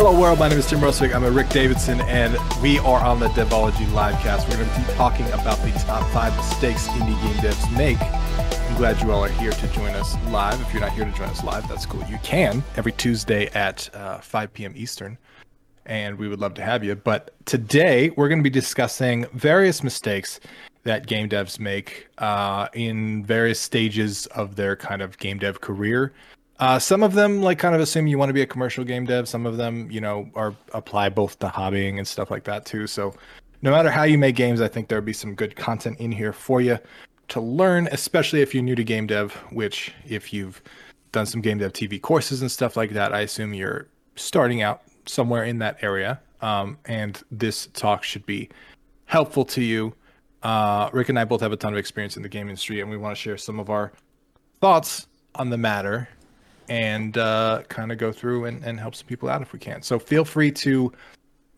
Hello, world. My name is Tim Ruswick. I'm a Rick Davidson, and we are on the Devology Livecast. We're going to be talking about the top five mistakes indie game devs make. I'm glad you all are here to join us live. If you're not here to join us live, that's cool. You can every Tuesday at uh, 5 p.m. Eastern, and we would love to have you. But today, we're going to be discussing various mistakes that game devs make uh, in various stages of their kind of game dev career. Uh, some of them like kind of assume you want to be a commercial game dev. Some of them, you know, are apply both to hobbying and stuff like that too. So no matter how you make games, I think there'll be some good content in here for you to learn, especially if you're new to game dev, which if you've done some game dev TV courses and stuff like that, I assume you're starting out somewhere in that area. Um, and this talk should be helpful to you. Uh, Rick and I both have a ton of experience in the game industry, and we want to share some of our thoughts on the matter and uh, kind of go through and, and help some people out if we can. So feel free to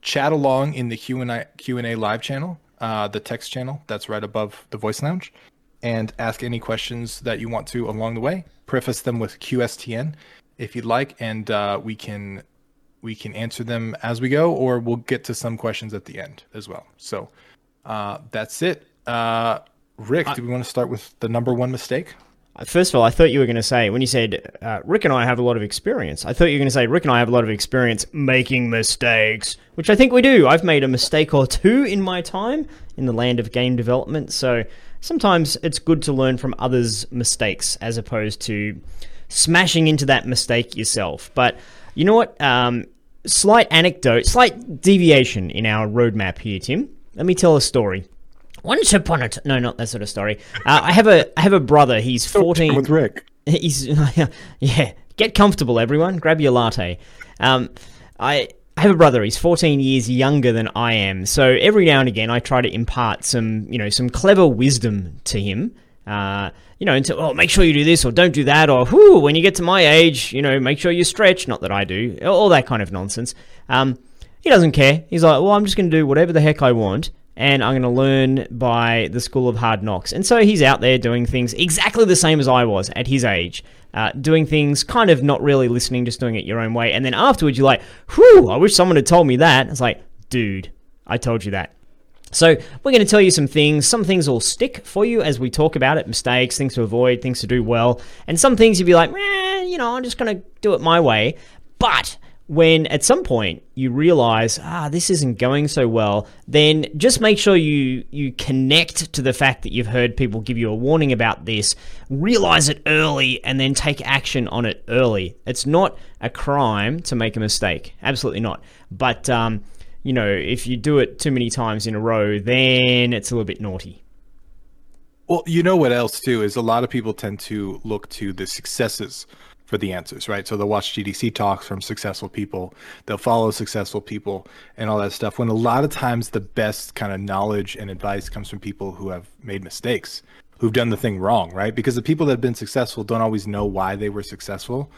chat along in the Q and A Q and A live channel, uh, the text channel that's right above the voice lounge, and ask any questions that you want to along the way. Preface them with QSTN if you'd like, and uh, we can we can answer them as we go, or we'll get to some questions at the end as well. So uh, that's it. Uh, Rick, do we want to start with the number one mistake? First of all, I thought you were going to say, when you said uh, Rick and I have a lot of experience, I thought you were going to say Rick and I have a lot of experience making mistakes, which I think we do. I've made a mistake or two in my time in the land of game development. So sometimes it's good to learn from others' mistakes as opposed to smashing into that mistake yourself. But you know what? Um, slight anecdote, slight deviation in our roadmap here, Tim. Let me tell a story. Once upon a time, no, not that sort of story. Uh, I have a I have a brother. He's fourteen. With Rick. He's yeah. Get comfortable, everyone. Grab your latte. Um, I I have a brother. He's 14 years younger than I am. So every now and again, I try to impart some, you know, some clever wisdom to him. Uh, you know, into oh, make sure you do this or don't do that, or whoo, when you get to my age, you know, make sure you stretch. Not that I do, all that kind of nonsense. Um, he doesn't care. He's like, well, I'm just going to do whatever the heck I want and I'm going to learn by the School of Hard Knocks. And so he's out there doing things exactly the same as I was at his age, uh, doing things kind of not really listening, just doing it your own way. And then afterwards, you're like, whew, I wish someone had told me that. It's like, dude, I told you that. So, we're going to tell you some things. Some things will stick for you as we talk about it mistakes, things to avoid, things to do well. And some things you'll be like, eh, you know, I'm just going to do it my way. But when at some point you realize ah this isn't going so well then just make sure you you connect to the fact that you've heard people give you a warning about this realize it early and then take action on it early. It's not a crime to make a mistake. Absolutely not. But um, you know if you do it too many times in a row then it's a little bit naughty. Well you know what else too is a lot of people tend to look to the successes for the answers, right? So they'll watch GDC talks from successful people, they'll follow successful people and all that stuff. When a lot of times the best kind of knowledge and advice comes from people who have made mistakes, who've done the thing wrong, right? Because the people that have been successful don't always know why they were successful.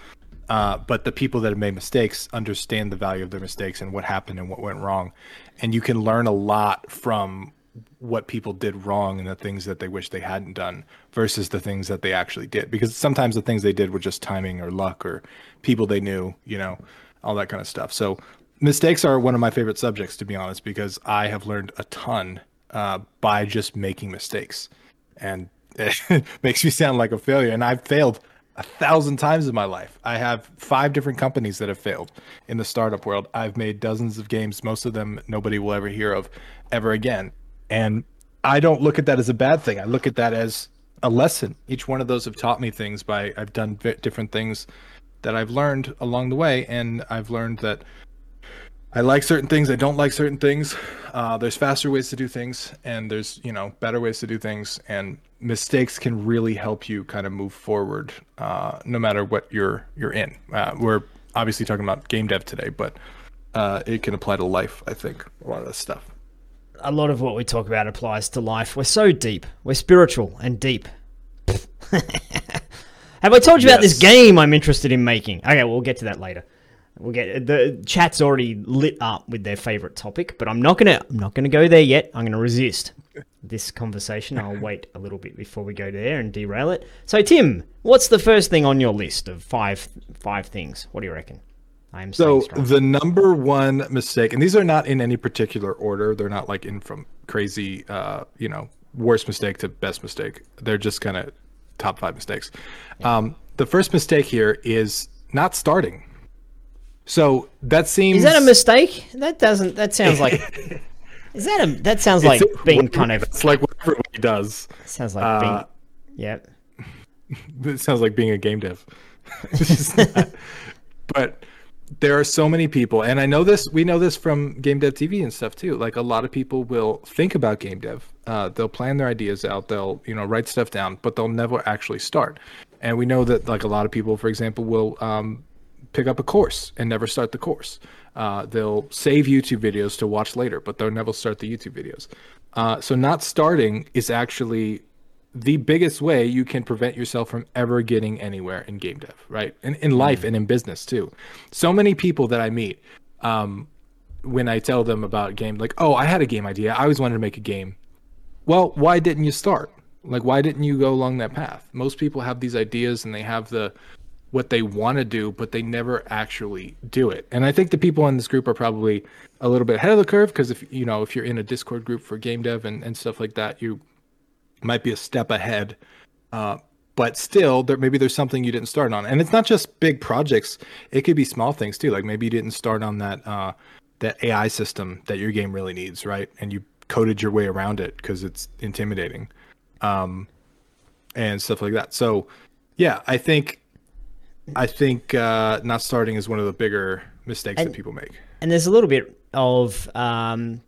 Uh, but the people that have made mistakes understand the value of their mistakes and what happened and what went wrong. And you can learn a lot from what people did wrong and the things that they wish they hadn't done versus the things that they actually did because sometimes the things they did were just timing or luck or people they knew you know all that kind of stuff so mistakes are one of my favorite subjects to be honest because i have learned a ton uh, by just making mistakes and it makes me sound like a failure and i've failed a thousand times in my life. I have five different companies that have failed in the startup world. I've made dozens of games, most of them nobody will ever hear of ever again. And I don't look at that as a bad thing. I look at that as a lesson. Each one of those have taught me things by I've done different things that I've learned along the way, and I've learned that I like certain things. I don't like certain things. Uh, there's faster ways to do things, and there's you know better ways to do things, and mistakes can really help you kind of move forward, uh, no matter what you're you're in. Uh, we're obviously talking about game dev today, but uh, it can apply to life. I think a lot of this stuff a lot of what we talk about applies to life. We're so deep. We're spiritual and deep. Have I told you yes. about this game I'm interested in making? Okay, we'll get to that later. We'll get the chat's already lit up with their favorite topic, but I'm not gonna I'm not gonna go there yet. I'm gonna resist this conversation. I'll wait a little bit before we go there and derail it. So, Tim, what's the first thing on your list of five five things? What do you reckon? I am So the number one mistake, and these are not in any particular order. They're not like in from crazy, uh, you know, worst mistake to best mistake. They're just kind of top five mistakes. Um, the first mistake here is not starting. So that seems Is that a mistake? That doesn't. That sounds like. is that a? That sounds like It's- being kind of. It's like what everybody does. Sounds like uh, being. Yeah. It sounds like being a game dev. It's just not. but there are so many people, and I know this. We know this from game dev TV and stuff too. Like a lot of people will think about game dev. Uh, they'll plan their ideas out. They'll you know write stuff down, but they'll never actually start. And we know that like a lot of people, for example, will um, pick up a course and never start the course. Uh, they'll save YouTube videos to watch later, but they'll never start the YouTube videos. Uh, so not starting is actually the biggest way you can prevent yourself from ever getting anywhere in game dev, right? And in life and in business too. So many people that I meet, um, when I tell them about game, like, oh, I had a game idea. I always wanted to make a game. Well, why didn't you start? Like, why didn't you go along that path? Most people have these ideas and they have the what they want to do, but they never actually do it. And I think the people in this group are probably a little bit ahead of the curve because if you know if you're in a Discord group for game dev and, and stuff like that, you might be a step ahead. Uh, but still, there maybe there's something you didn't start on, and it's not just big projects. It could be small things too. Like maybe you didn't start on that uh, that AI system that your game really needs, right? And you coded your way around it because it's intimidating, um, and stuff like that. So, yeah, I think I think uh, not starting is one of the bigger mistakes And- that people make. and there's a little bit of um,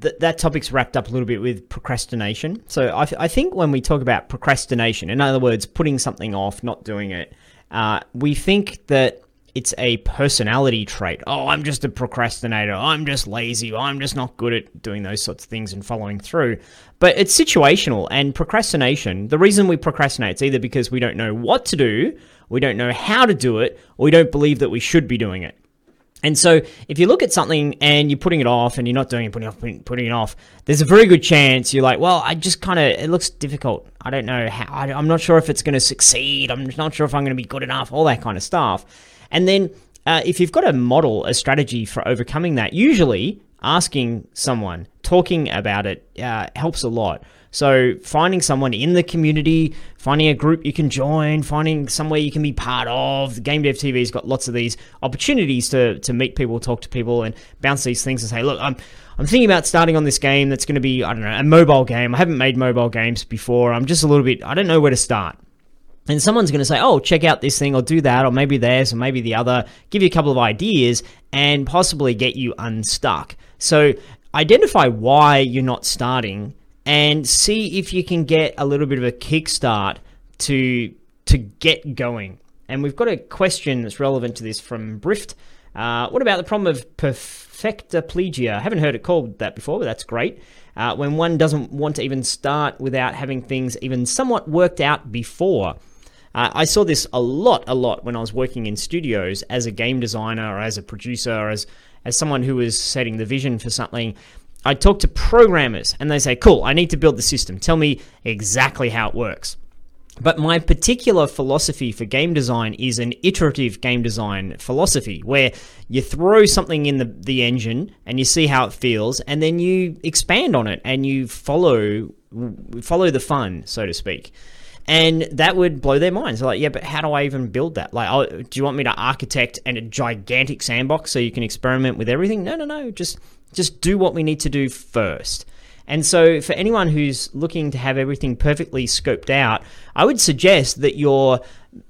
th- that topic's wrapped up a little bit with procrastination. So I, th- I think when we talk about procrastination, in other words, putting something off, not doing it, uh, we think that it's a personality trait. Oh, I'm just a procrastinator. I'm just lazy. I'm just not good at doing those sorts of things and following through. But it's situational. And procrastination, the reason we procrastinate is either because we don't know what to do, we don't know how to do it, or we don't believe that we should be doing it. And so, if you look at something and you're putting it off and you're not doing it, putting it off, putting, putting it off, there's a very good chance you're like, well, I just kind of, it looks difficult. I don't know how, I, I'm not sure if it's going to succeed. I'm not sure if I'm going to be good enough, all that kind of stuff. And then, uh, if you've got a model, a strategy for overcoming that, usually asking someone, talking about it uh, helps a lot. So, finding someone in the community, finding a group you can join, finding somewhere you can be part of. Game Dev TV's got lots of these opportunities to, to meet people, talk to people, and bounce these things and say, look, I'm I'm thinking about starting on this game that's going to be, I don't know, a mobile game. I haven't made mobile games before. I'm just a little bit, I don't know where to start. And someone's going to say, oh, check out this thing or do that, or maybe this, or maybe the other, give you a couple of ideas and possibly get you unstuck. So identify why you're not starting and see if you can get a little bit of a kickstart to to get going. And we've got a question that's relevant to this from Brift. Uh, what about the problem of perfectiplegia? I haven't heard it called that before, but that's great. Uh, when one doesn't want to even start without having things even somewhat worked out before. Uh, I saw this a lot, a lot when I was working in studios as a game designer or as a producer or as, as someone who was setting the vision for something. I talk to programmers and they say, Cool, I need to build the system. Tell me exactly how it works. But my particular philosophy for game design is an iterative game design philosophy where you throw something in the, the engine and you see how it feels and then you expand on it and you follow follow the fun, so to speak. And that would blow their minds. They're like, yeah, but how do I even build that? Like, oh, do you want me to architect and a gigantic sandbox so you can experiment with everything? No, no, no. Just just do what we need to do first. And so, for anyone who's looking to have everything perfectly scoped out, I would suggest that your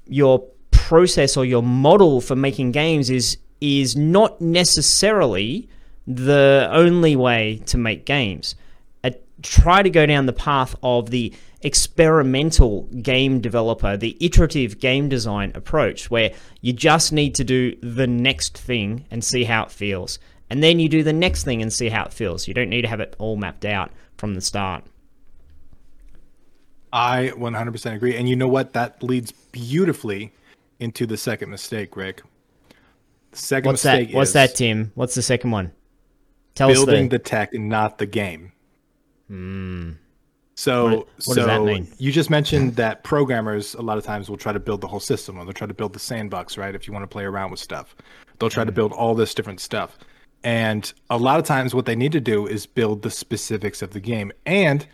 your process or your model for making games is is not necessarily the only way to make games. Uh, try to go down the path of the experimental game developer, the iterative game design approach, where you just need to do the next thing and see how it feels. And then you do the next thing and see how it feels. You don't need to have it all mapped out from the start. I 100% agree. And you know what? That leads beautifully into the second mistake, Rick. The second What's that? What's that, Tim? What's the second one? Tell us building the. the tech and not the game. So, What- what so does that mean? you just mentioned that programmers a lot of times will try to build the whole system, or they'll try to build the sandbox, right? If you want to play around with stuff, they'll try Mm-hmm. to build all this different stuff. And a lot of times, what they need to do is build the specifics of the game. And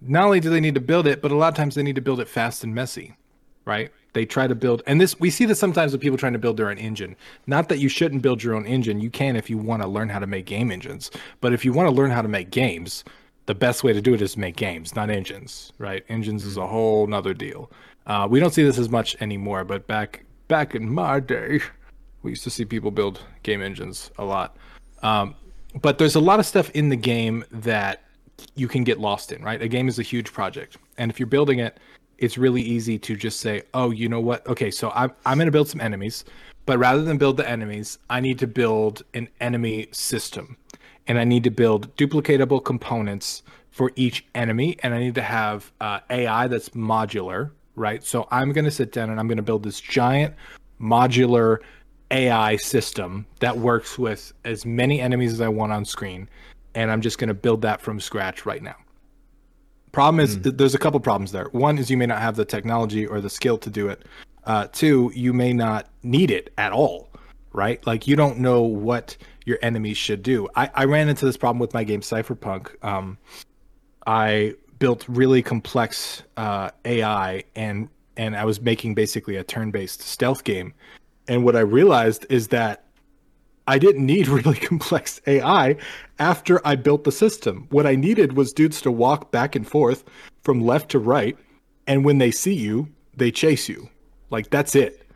not only do they need to build it, but a lot of times they need to build it fast and messy, right? They try to build, and this we see this sometimes with people trying to build their own engine. Not that you shouldn't build your own engine; you can if you want to learn how to make game engines. But if you want to learn how to make games, the best way to do it is make games, not engines, right? Engines is a whole nother deal. Uh, we don't see this as much anymore, but back back in my day, we used to see people build game engines a lot. Um, but there's a lot of stuff in the game that you can get lost in, right? A game is a huge project. And if you're building it, it's really easy to just say, oh, you know what? Okay, so I'm, I'm going to build some enemies. But rather than build the enemies, I need to build an enemy system. And I need to build duplicatable components for each enemy. And I need to have uh, AI that's modular, right? So I'm going to sit down and I'm going to build this giant modular AI system that works with as many enemies as I want on screen, and I'm just going to build that from scratch right now. Problem is, th- there's a couple problems there. One is you may not have the technology or the skill to do it. Uh, two, you may not need it at all, right? Like you don't know what your enemies should do. I, I ran into this problem with my game Cypherpunk. Um, I built really complex uh, AI and and I was making basically a turn-based stealth game. And what I realized is that I didn't need really complex AI after I built the system. What I needed was dudes to walk back and forth from left to right, and when they see you, they chase you. Like that's it.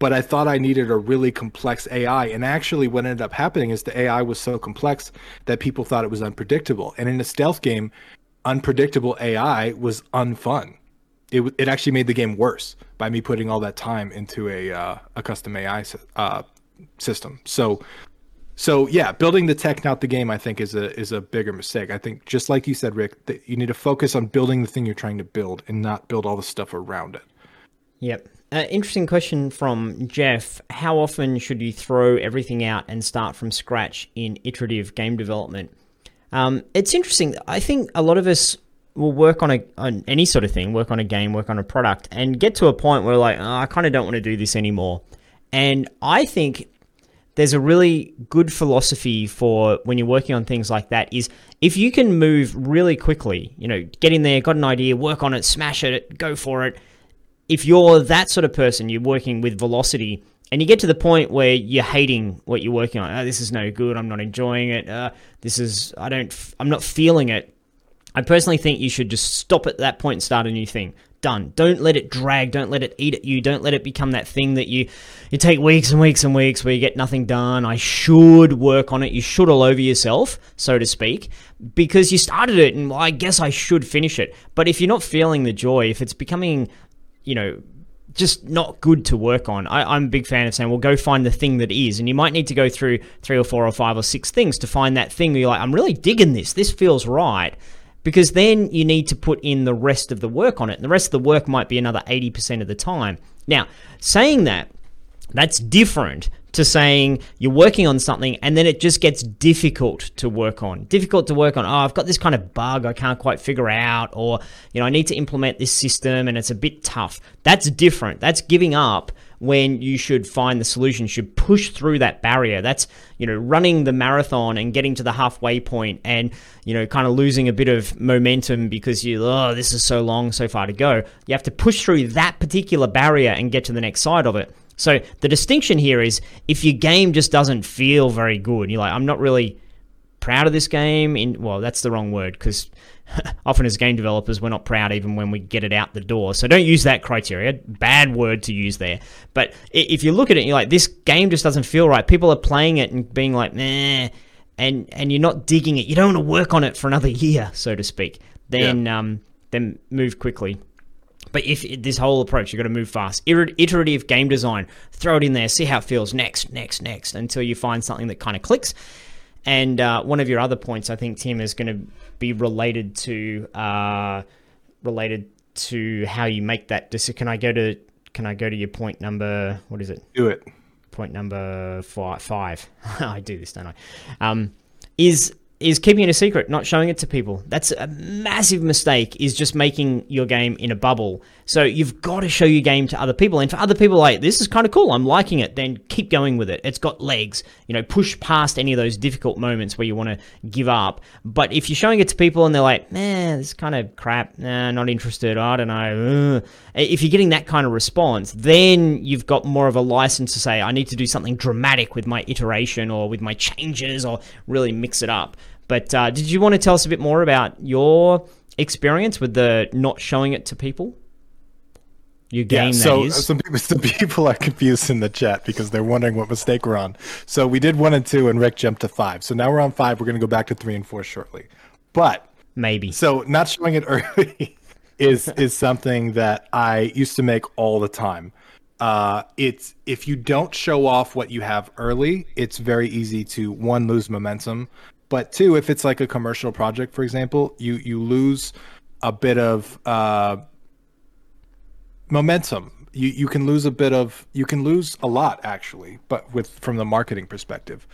But I thought I needed a really complex AI, and actually, what ended up happening is the AI was so complex that people thought it was unpredictable. And in a stealth game, unpredictable AI was unfun. It it actually made the game worse by me putting all that time into a uh, a custom AI uh, system. So so yeah, building the tech, not the game, I think is a is a bigger mistake. I think just like you said, Rick, that you need to focus on building the thing you're trying to build and not build all the stuff around it. Yep. Uh, interesting question from Jeff. How often should you throw everything out and start from scratch in iterative game development? Um, it's interesting. I think a lot of us will work on a on any sort of thing, work on a game, work on a product, and get to a point where like, oh, I kind of don't want to do this anymore. And I think there's a really good philosophy for when you're working on things like that is if you can move really quickly, you know, get in there, got an idea, work on it, smash it, go for it. If you're that sort of person, you're working with velocity, and you get to the point where you're hating what you're working on. Oh, this is no good. I'm not enjoying it. Uh, this is I don't. I'm not feeling it. I personally think you should just stop at that point and start a new thing. Done. Don't let it drag. Don't let it eat at you. Don't let it become that thing that you you take weeks and weeks and weeks where you get nothing done. I should work on it. You should all over yourself, so to speak, because you started it and well, I guess I should finish it. But if you're not feeling the joy, if it's becoming, you know, just not good to work on. I, I'm a big fan of saying, well, go find the thing that is. And you might need to go through three or four or five or six things to find that thing where you're like, I'm really digging this. This feels right. Because then you need to put in the rest of the work on it. And the rest of the work might be another 80% of the time. Now, saying that, that's different to saying you're working on something and then it just gets difficult to work on. Difficult to work on. Oh, I've got this kind of bug I can't quite figure out, or you know, I need to implement this system and it's a bit tough. That's different. That's giving up when you should find the solution, should push through that barrier. That's, you know, running the marathon and getting to the halfway point and, you know, kind of losing a bit of momentum because you, oh, this is so long, so far to go. You have to push through that particular barrier and get to the next side of it. So the distinction here is if your game just doesn't feel very good, you're like, I'm not really proud of this game. In well, that's the wrong word because often as game developers, we're not proud even when we get it out the door. So don't use that criteria. Bad word to use there. But if you look at it, you're like, this game just doesn't feel right. People are playing it and being like, nah, and and you're not digging it. You don't want to work on it for another year, so to speak. Then um, then move quickly. But if this whole approach, you've got to move fast. Iter- Iterative game design, throw it in there, see how it feels. Next, next, next, until you find something that kind of clicks. And uh, one of your other points, I think, Tim, is going to be related to uh, related to how you make that decision. Can I go to Can I go to your point number? What is it? Do it. point number fi- five. I do this, don't I? Um, is is keeping it a secret, not showing it to people. That's a massive mistake. Is just making your game in a bubble. So you've got to show your game to other people, and for other people, like this is kind of cool. I'm liking it. Then keep going with it. It's got legs. You know, push past any of those difficult moments where you want to give up. But if you're showing it to people and they're like, "Man, this is kind of crap. Nah, not interested. I don't know." Ugh. If you're getting that kind of response, then you've got more of a license to say, "I need to do something dramatic with my iteration or with my changes, or really mix it up." But uh, did you want to tell us a bit more about your experience with the not showing it to people? Your game, yeah, so that is. some people, some people are confused in the chat because they're wondering what mistake we're on. So we did one and two, and Rick jumped to five. So now we're on five. We're going to go back to three and four shortly. But maybe so not showing it early is is something that I used to make all the time. Uh, it's if you don't show off what you have early, it's very easy to one lose momentum, but two, if it's like a commercial project, for example, you you lose a bit of uh, momentum. You you can lose a bit of you can lose a lot actually, but with from the marketing perspective.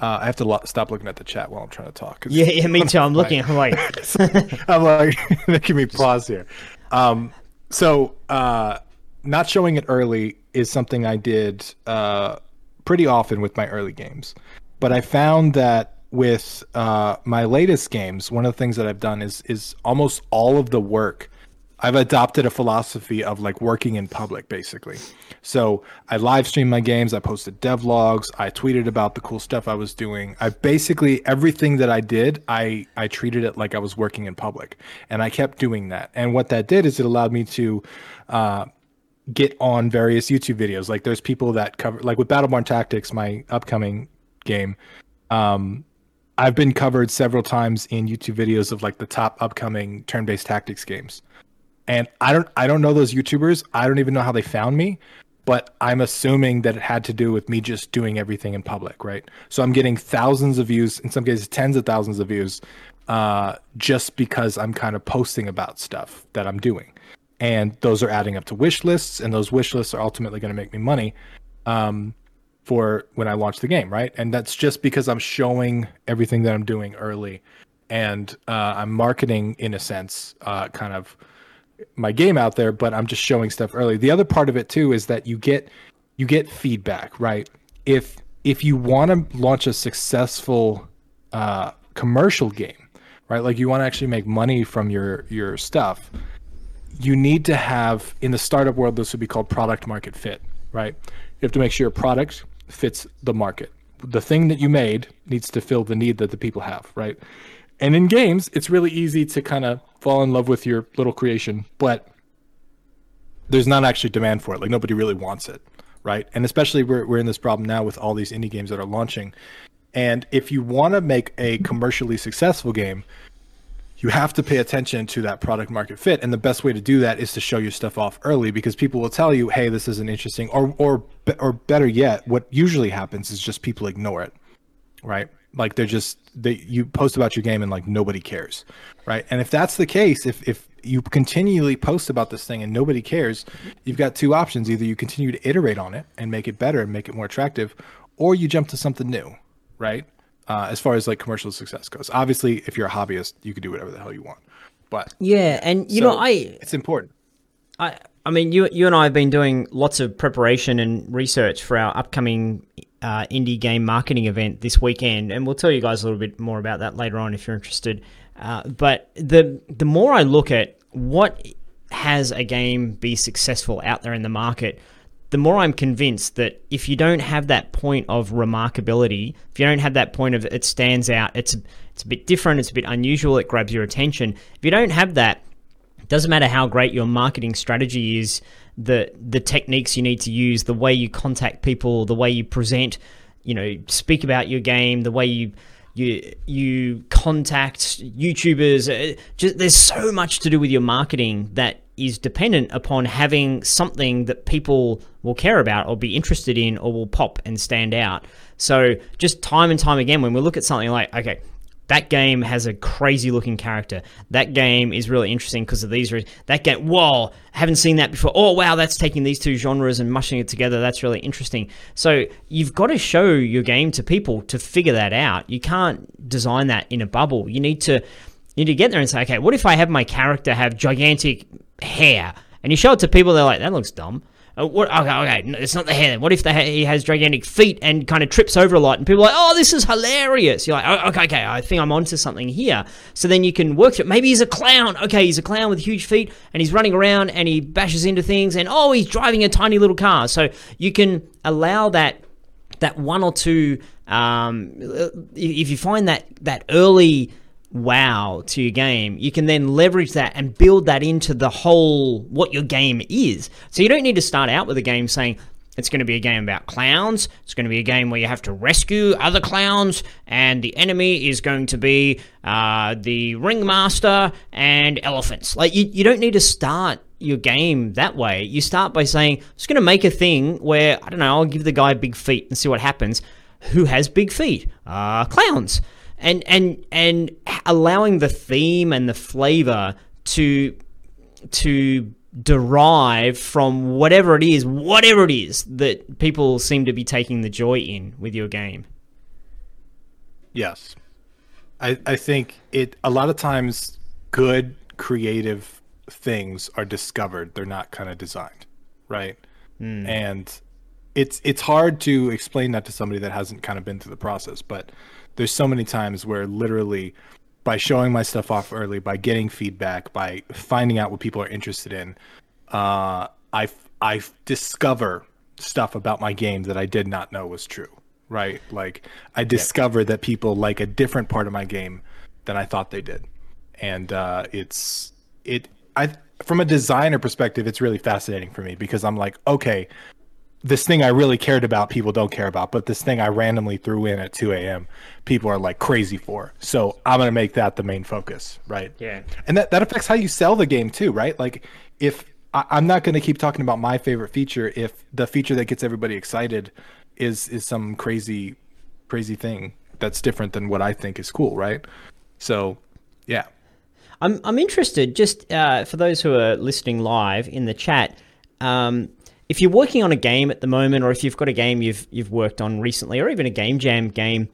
Uh, I have to lo- stop looking at the chat while I'm trying to talk. Yeah, yeah, me too. I'm looking. I'm like, I'm like, making me pause here. Um, so, uh, not showing it early is something I did uh, pretty often with my early games, but I found that with uh, my latest games, one of the things that I've done is is almost all of the work. I've adopted a philosophy of like working in public, basically. So I live streamed my games, I posted devlogs, I tweeted about the cool stuff I was doing. I basically everything that I did, I I treated it like I was working in public, and I kept doing that. And what that did is it allowed me to. Uh, get on various YouTube videos. Like there's people that cover like with Battleborn Tactics, my upcoming game. Um, I've been covered several times in YouTube videos of like the top upcoming turn-based tactics games. And I don't I don't know those YouTubers. I don't even know how they found me, but I'm assuming that it had to do with me just doing everything in public, right? So I'm getting thousands of views, in some cases tens of thousands of views, uh, just because I'm kind of posting about stuff that I'm doing. And those are adding up to wish lists, and those wish lists are ultimately going to make me money. Um, for when I launch the game, right? And that's just because I'm showing everything that I'm doing early, and uh, I'm marketing in a sense, uh, kind of my game out there, but I'm just showing stuff early. The other part of it too is that you get you get feedback, right? If if you want to launch a successful uh, commercial game, right? Like you want to actually make money from your your stuff, you need to have in the startup world this would be called product market fit, right? You have to make sure your product fits the market. The thing that you made needs to fill the need that the people have, right? And in games, it's really easy to kind of fall in love with your little creation, but there's not actually demand for it. Like nobody really wants it, right? And especially we're we're in this problem now with all these indie games that are launching. And if you want to make a commercially successful game, you have to pay attention to that product market fit and the best way to do that is to show your stuff off early because people will tell you hey this isn't interesting or or or better yet what usually happens is just people ignore it right like they're just they you post about your game and like nobody cares right and if that's the case if if you continually post about this thing and nobody cares you've got two options either you continue to iterate on it and make it better and make it more attractive or you jump to something new right uh, as far as like commercial success goes. Obviously, if you're a hobbyist, you can do whatever the hell you want. But yeah, and you so know, I it's important. I I mean, you you and I have been doing lots of preparation and research for our upcoming uh, indie game marketing event this weekend, and we'll tell you guys a little bit more about that later on if you're interested. Uh, but the the more I look at what has a game be successful out there in the market, the more I'm convinced that if you don't have that point of remarkability, if you don't have that point of it stands out, it's it's a bit different, it's a bit unusual, it grabs your attention. If you don't have that, doesn't matter how great your marketing strategy is, the the techniques you need to use, the way you contact people, the way you present, you know, speak about your game, the way you you you contact YouTubers. Uh, just there's so much to do with your marketing that is dependent upon having something that people will care about or be interested in or will pop and stand out. So just time and time again, when we look at something like, okay, that game has a crazy looking character. That game is really interesting because of these. Re- that game, whoa, haven't seen that before. Oh wow, that's taking these two genres and mushing it together. That's really interesting. So you've got to show your game to people to figure that out. You can't design that in a bubble. You need to you need to get there and say, okay, what if I have my character have gigantic hair? And you show it to people, they're like, that looks dumb. Uh, what, okay, okay, no, it's not the hair. What if the, he has gigantic feet and kind of trips over a lot, and people are like, oh, this is hilarious. You're like, oh, okay, okay, I think I'm onto something here. So then you can work it. Maybe he's a clown. Okay, he's a clown with huge feet, and he's running around and he bashes into things, and oh, he's driving a tiny little car. So you can allow that that one or two. Um, if you find that that early wow to your game, you can then leverage that and build that into the whole what your game is. So you don't need to start out with a game saying it's going to be a game about clowns. It's going to be a game where you have to rescue other clowns, and the enemy is going to be uh, the ringmaster and elephants. Like you, you don't need to start your game that way. You start by saying, I'm just going to make a thing where I don't know. I'll give the guy big feet and see what happens. Who has big feet? Uh, clowns and and and allowing the theme and the flavor to to derive from whatever it is, whatever it is that people seem to be taking the joy in with your game. Yes. I, I think it a lot of times good creative things are discovered. They're not kind of designed. Right. Mm. And it's it's hard to explain that to somebody that hasn't kind of been through the process, but there's so many times where literally by showing my stuff off early, by getting feedback, by finding out what people are interested in, uh, I I discover stuff about my game that I did not know was true. Right, like I discover that people like a different part of my game than I thought they did, and uh, it's it. I from a designer perspective, it's really fascinating for me because I'm like, okay, this thing I really cared about, people don't care about, but this thing I randomly threw in at 2 a.m., people are like crazy for. So I'm gonna make that the main focus, right? Yeah. And that that affects how you sell the game too, right? Like if I, I'm not gonna keep talking about my favorite feature if the feature that gets everybody excited is is some crazy crazy thing that's different than what I think is cool, right? So, yeah. I'm I'm interested just uh, for those who are listening live in the chat. Um, if you're working on a game at the moment, or if you've got a game you've you've worked on recently, or even a game jam game,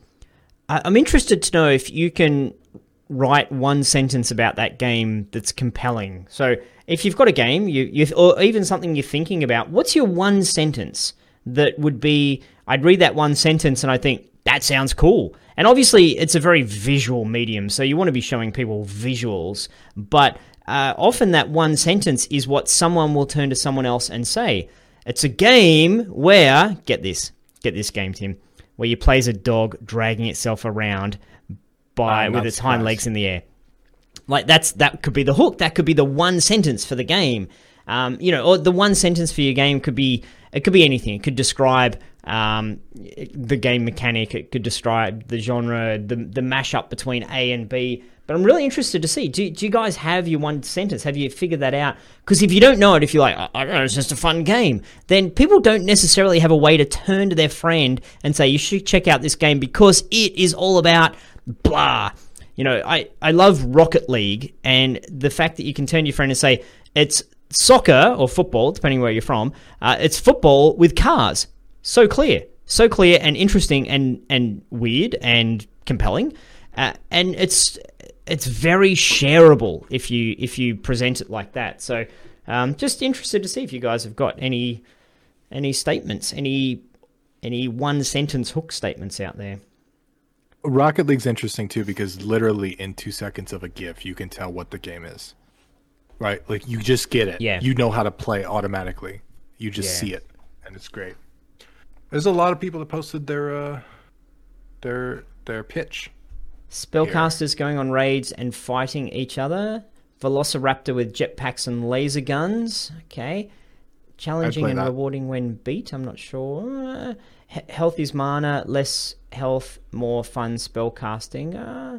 I'm interested to know if you can write one sentence about that game that's compelling. So if you've got a game, you, you or even something you're thinking about, what's your one sentence that would be? I'd read that one sentence and I think that sounds cool. And obviously, it's a very visual medium, so you want to be showing people visuals, but uh, often that one sentence is what someone will turn to someone else and say. It's a game where, get this, get this game, Tim, where you play as a dog dragging itself around by with its hind legs in the air. Like that's that could be the hook. That could be the one sentence for the game. Um, you know, or the one sentence for your game could be it could be anything. It could describe um, the game mechanic. It could describe the genre, the the mashup between A and B. But I'm really interested to see. Do, do you guys have your one sentence? Have you figured that out? Because if you don't know it, if you're like, I don't know, it's just a fun game, then people don't necessarily have a way to turn to their friend and say, you should check out this game because it is all about blah. You know, I, I love Rocket League and the fact that you can turn to your friend and say, it's soccer or football, depending where you're from, uh, it's football with cars. So clear. So clear and interesting and, and weird and compelling. Uh, and it's it's very shareable if you if you present it like that. So, um, just interested to see if you guys have got any any statements, any any one sentence hook statements out there. Rocket League's interesting too because literally in two seconds of a GIF, you can tell what the game is. Right, like you just get it. Yeah, you know how to play automatically. You just yeah. see it, and it's great. There's a lot of people that posted their uh, their their pitch Spellcasters going on raids and fighting each other. Velociraptor with jetpacks and laser guns. Okay. Challenging and that. rewarding when beat. I'm not sure. health is mana, less health, more fun spellcasting. Uh,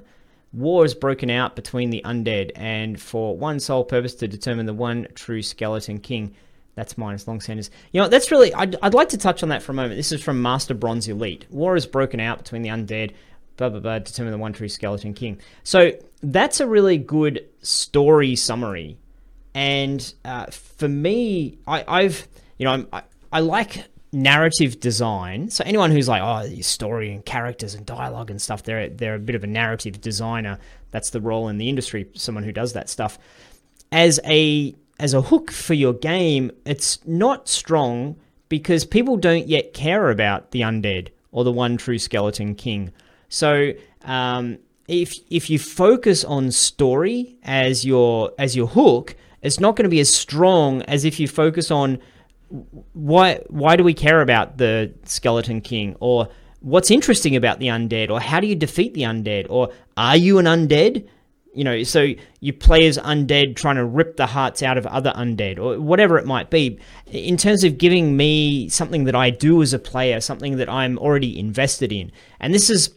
war is broken out between the undead, and for one sole purpose to determine the one true skeleton king. That's minus long sanders. You know, that's really. I'd, I'd like to touch on that for a moment. This is from Master Bronze Elite. War is broken out between the undead blah blah blah. Determine the one true skeleton king. So that's a really good story summary. And uh, for me, I, I've you know I'm, I, I like narrative design. So anyone who's like, oh, story and characters and dialogue and stuff, they're they're a bit of a narrative designer. That's the role in the industry. Someone who does that stuff. As a as a hook for your game, it's not strong because people don't yet care about the undead or the one true skeleton king. So um, if if you focus on story as your as your hook, it's not going to be as strong as if you focus on why why do we care about the skeleton king? Or what's interesting about the undead? Or how do you defeat the undead? Or are you an undead you know so you play as undead trying to rip the hearts out of other undead or whatever it might be. In terms of giving me something that I do as a player something that I'm already invested in. And this is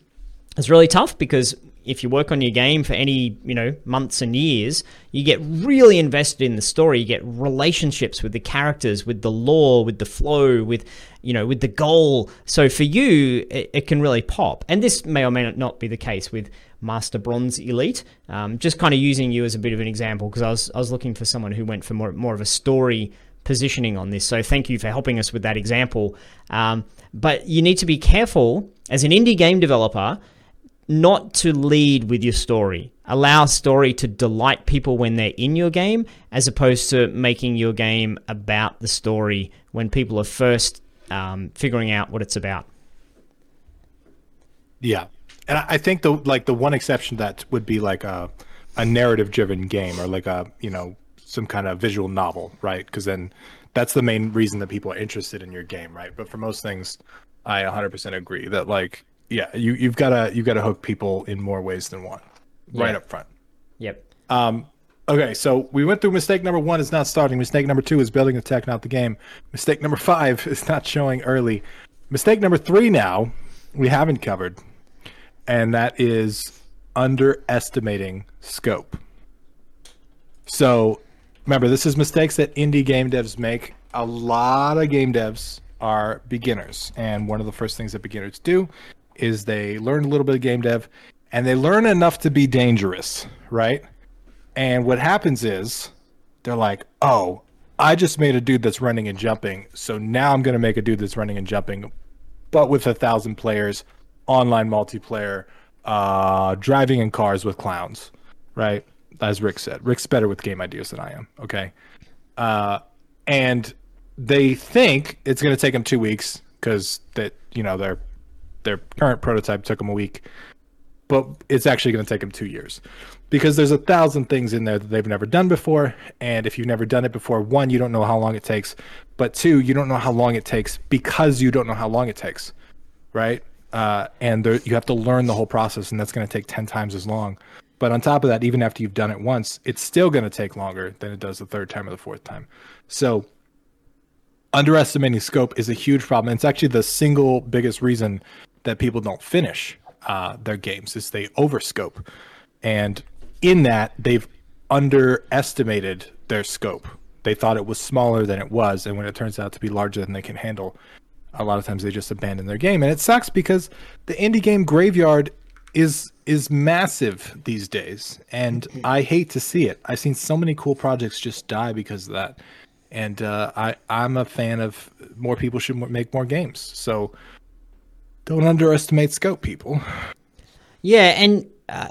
it's really tough because if you work on your game for any you know months and years you get really invested in the story. You get relationships with the characters with the lore with the flow with you know with the goal. So for you it, it can really pop. And this may or may not be the case with master bronze elite um, just kind of using you as a bit of an example because I was, I was looking for someone who went for more, more of a story positioning on this so thank you for helping us with that example um, but you need to be careful as an indie game developer not to lead with your story. Allow story to delight people when they're in your game, as opposed to making your game about the story when people are first um, figuring out what it's about. Yeah, and I think the like the one exception that would be like a a narrative driven game or like a you know some kind of visual novel, right? Because then that's the main reason that people are interested in your game, right? But for most things, I 100% agree that like yeah, you you've got to you've got to hook people in more ways than one, yeah. right up front. Yep. Um. Okay, so we went through mistake number one is not starting. Mistake number two is building the tech, not the game. Mistake number five is not showing early. Mistake number three now we haven't covered, and that is underestimating scope. So remember, this is mistakes that indie game devs make. A lot of game devs are beginners, and one of the first things that beginners do is they learn a little bit of game dev and they learn enough to be dangerous, right? And what happens is they're like, oh, I just made a dude that's running and jumping. So now I'm going to make a dude that's running and jumping, but with a thousand players, online multiplayer, uh, driving in cars with clowns, right? As Rick said, Rick's better with game ideas than I am. Okay. Uh, and they think it's going to take them two weeks because that, you know, they're their current prototype took them a week, but it's actually going to take them two years because there's a thousand things in there that they've never done before. And if you've never done it before, one, you don't know how long it takes, but two, you don't know how long it takes because you don't know how long it takes, right? Uh, and there, you have to learn the whole process, and that's going to take 10 times as long. But on top of that, even after you've done it once, it's still going to take longer than it does the third time or the fourth time. So, underestimating scope is a huge problem. It's actually the single biggest reason that people don't finish uh, their games is they overscope, and in that they've underestimated their scope. They thought it was smaller than it was, and when it turns out to be larger than they can handle, a lot of times they just abandon their game, and it sucks because the indie game graveyard is is massive these days, and I hate to see it. I've seen so many cool projects just die because of that, and uh, I I'm a fan of more people should make more games. So don't underestimate scope, people. Yeah, and uh,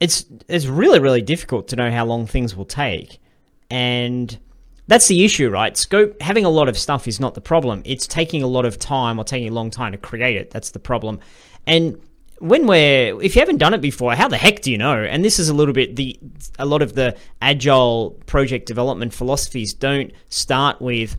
it's it's really really difficult to know how long things will take, and that's the issue, right? Scope having a lot of stuff is not the problem. It's taking a lot of time or taking a long time to create it. That's the problem, and when we're if you haven't done it before how the heck do you know and this is a little bit the a lot of the agile project development philosophies don't start with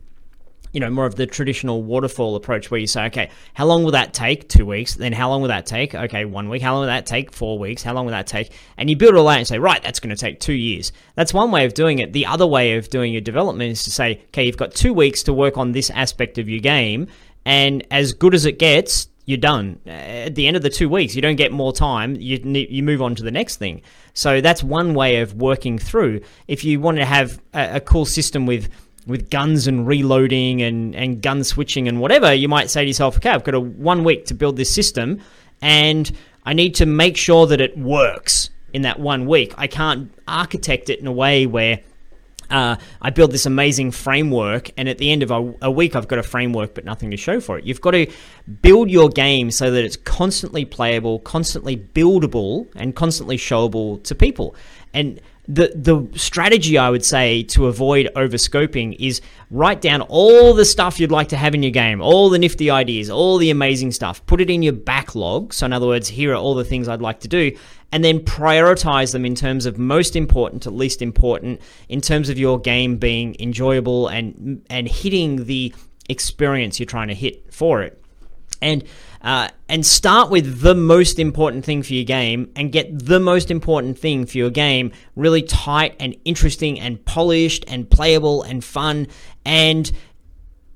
you know, more of the traditional waterfall approach where you say, okay, how long will that take? Two weeks. Then how long will that take? Okay, one week. How long will that take? Four weeks. How long will that take? And you build all out and say, right, that's going to take two years. That's one way of doing it. The other way of doing your development is to say, okay, you've got two weeks to work on this aspect of your game. And as good as it gets, you're done. At the end of the two weeks, you don't get more time. You you move on to the next thing. So that's one way of working through. If you want to have a, a cool system with with guns and reloading and, and gun switching and whatever, you might say to yourself, okay, I've got a one week to build this system and I need to make sure that it works in that one week. I can't architect it in a way where uh, I build this amazing framework, and at the end of a, a, week, I've got a framework but nothing to show for it. You've got to build your game so that it's constantly playable, constantly buildable, and constantly showable to people. And the the strategy I would say to avoid overscoping is write down all the stuff you'd like to have in your game, all the nifty ideas, all the amazing stuff. Put it in your backlog. So in other words, here are all the things I'd like to do, and then prioritize them in terms of most important to least important in terms of your game being enjoyable and and hitting the experience you're trying to hit for it. And uh, and start with the most important thing for your game and get the most important thing for your game really tight and interesting and polished and playable and fun. And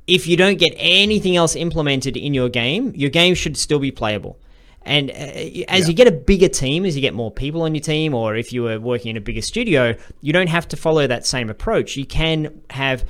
if you don't get anything else implemented in your game, your game should still be playable. And uh, as yeah. you get a bigger team, as you get more people on your team, or if you are working in a bigger studio, you don't have to follow that same approach. You can have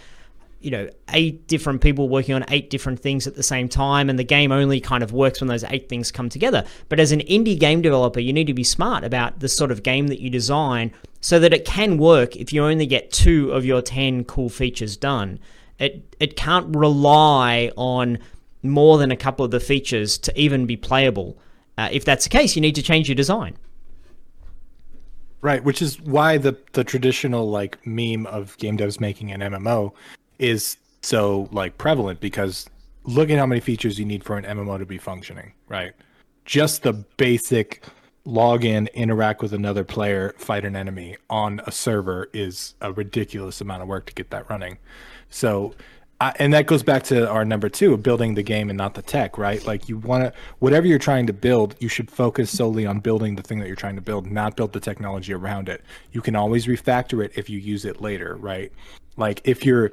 you know, eight different people working on eight different things at the same time, and the game only kind of works when those eight things come together. But as an indie game developer, you need to be smart about the sort of game that you design so that it can work if you only get two of your 10 cool features done. It, it can't rely on more than a couple of the features to even be playable. Uh, if that's the case, you need to change your design. Right, which is why the the traditional like meme of game devs making an MMO is so like prevalent because look at how many features you need for an MMO to be functioning, right? Just the basic log in, interact with another player, fight an enemy on a server is a ridiculous amount of work to get that running. So, I, and that goes back to our number two of building the game and not the tech, right? Like you want to, whatever you're trying to build, you should focus solely on building the thing that you're trying to build, not build the technology around it. You can always refactor it if you use it later, right? Like if you're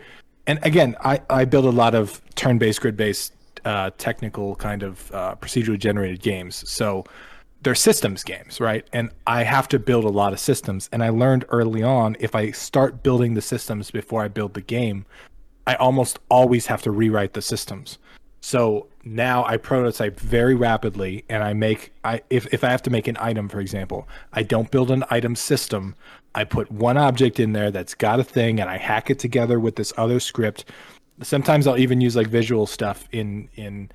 and again, I, I build a lot of turn-based, grid-based, uh, technical kind of uh, procedurally generated games. So they're systems games, right? And I have to build a lot of systems. And I learned early on if I start building the systems before I build the game, I almost always have to rewrite the systems. So now I prototype very rapidly and I make I if, if I have to make an item, for example, I don't build an item system. I put one object in there that's got a thing and I hack it together with this other script. Sometimes I'll even use like visual stuff in in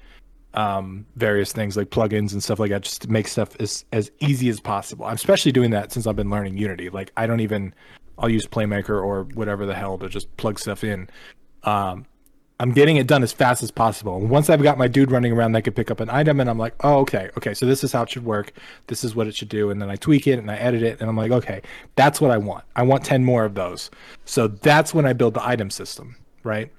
um, various things like plugins and stuff like that just to make stuff as as easy as possible. I'm especially doing that since I've been learning Unity. Like I don't even I'll use Playmaker or whatever the hell to just plug stuff in. Um, I'm getting it done as fast as possible. And once I've got my dude running around that could pick up an item, and I'm like, oh, okay, okay, so this is how it should work. This is what it should do. And then I tweak it and I edit it, and I'm like, okay, that's what I want. I want 10 more of those. So that's when I build the item system, right?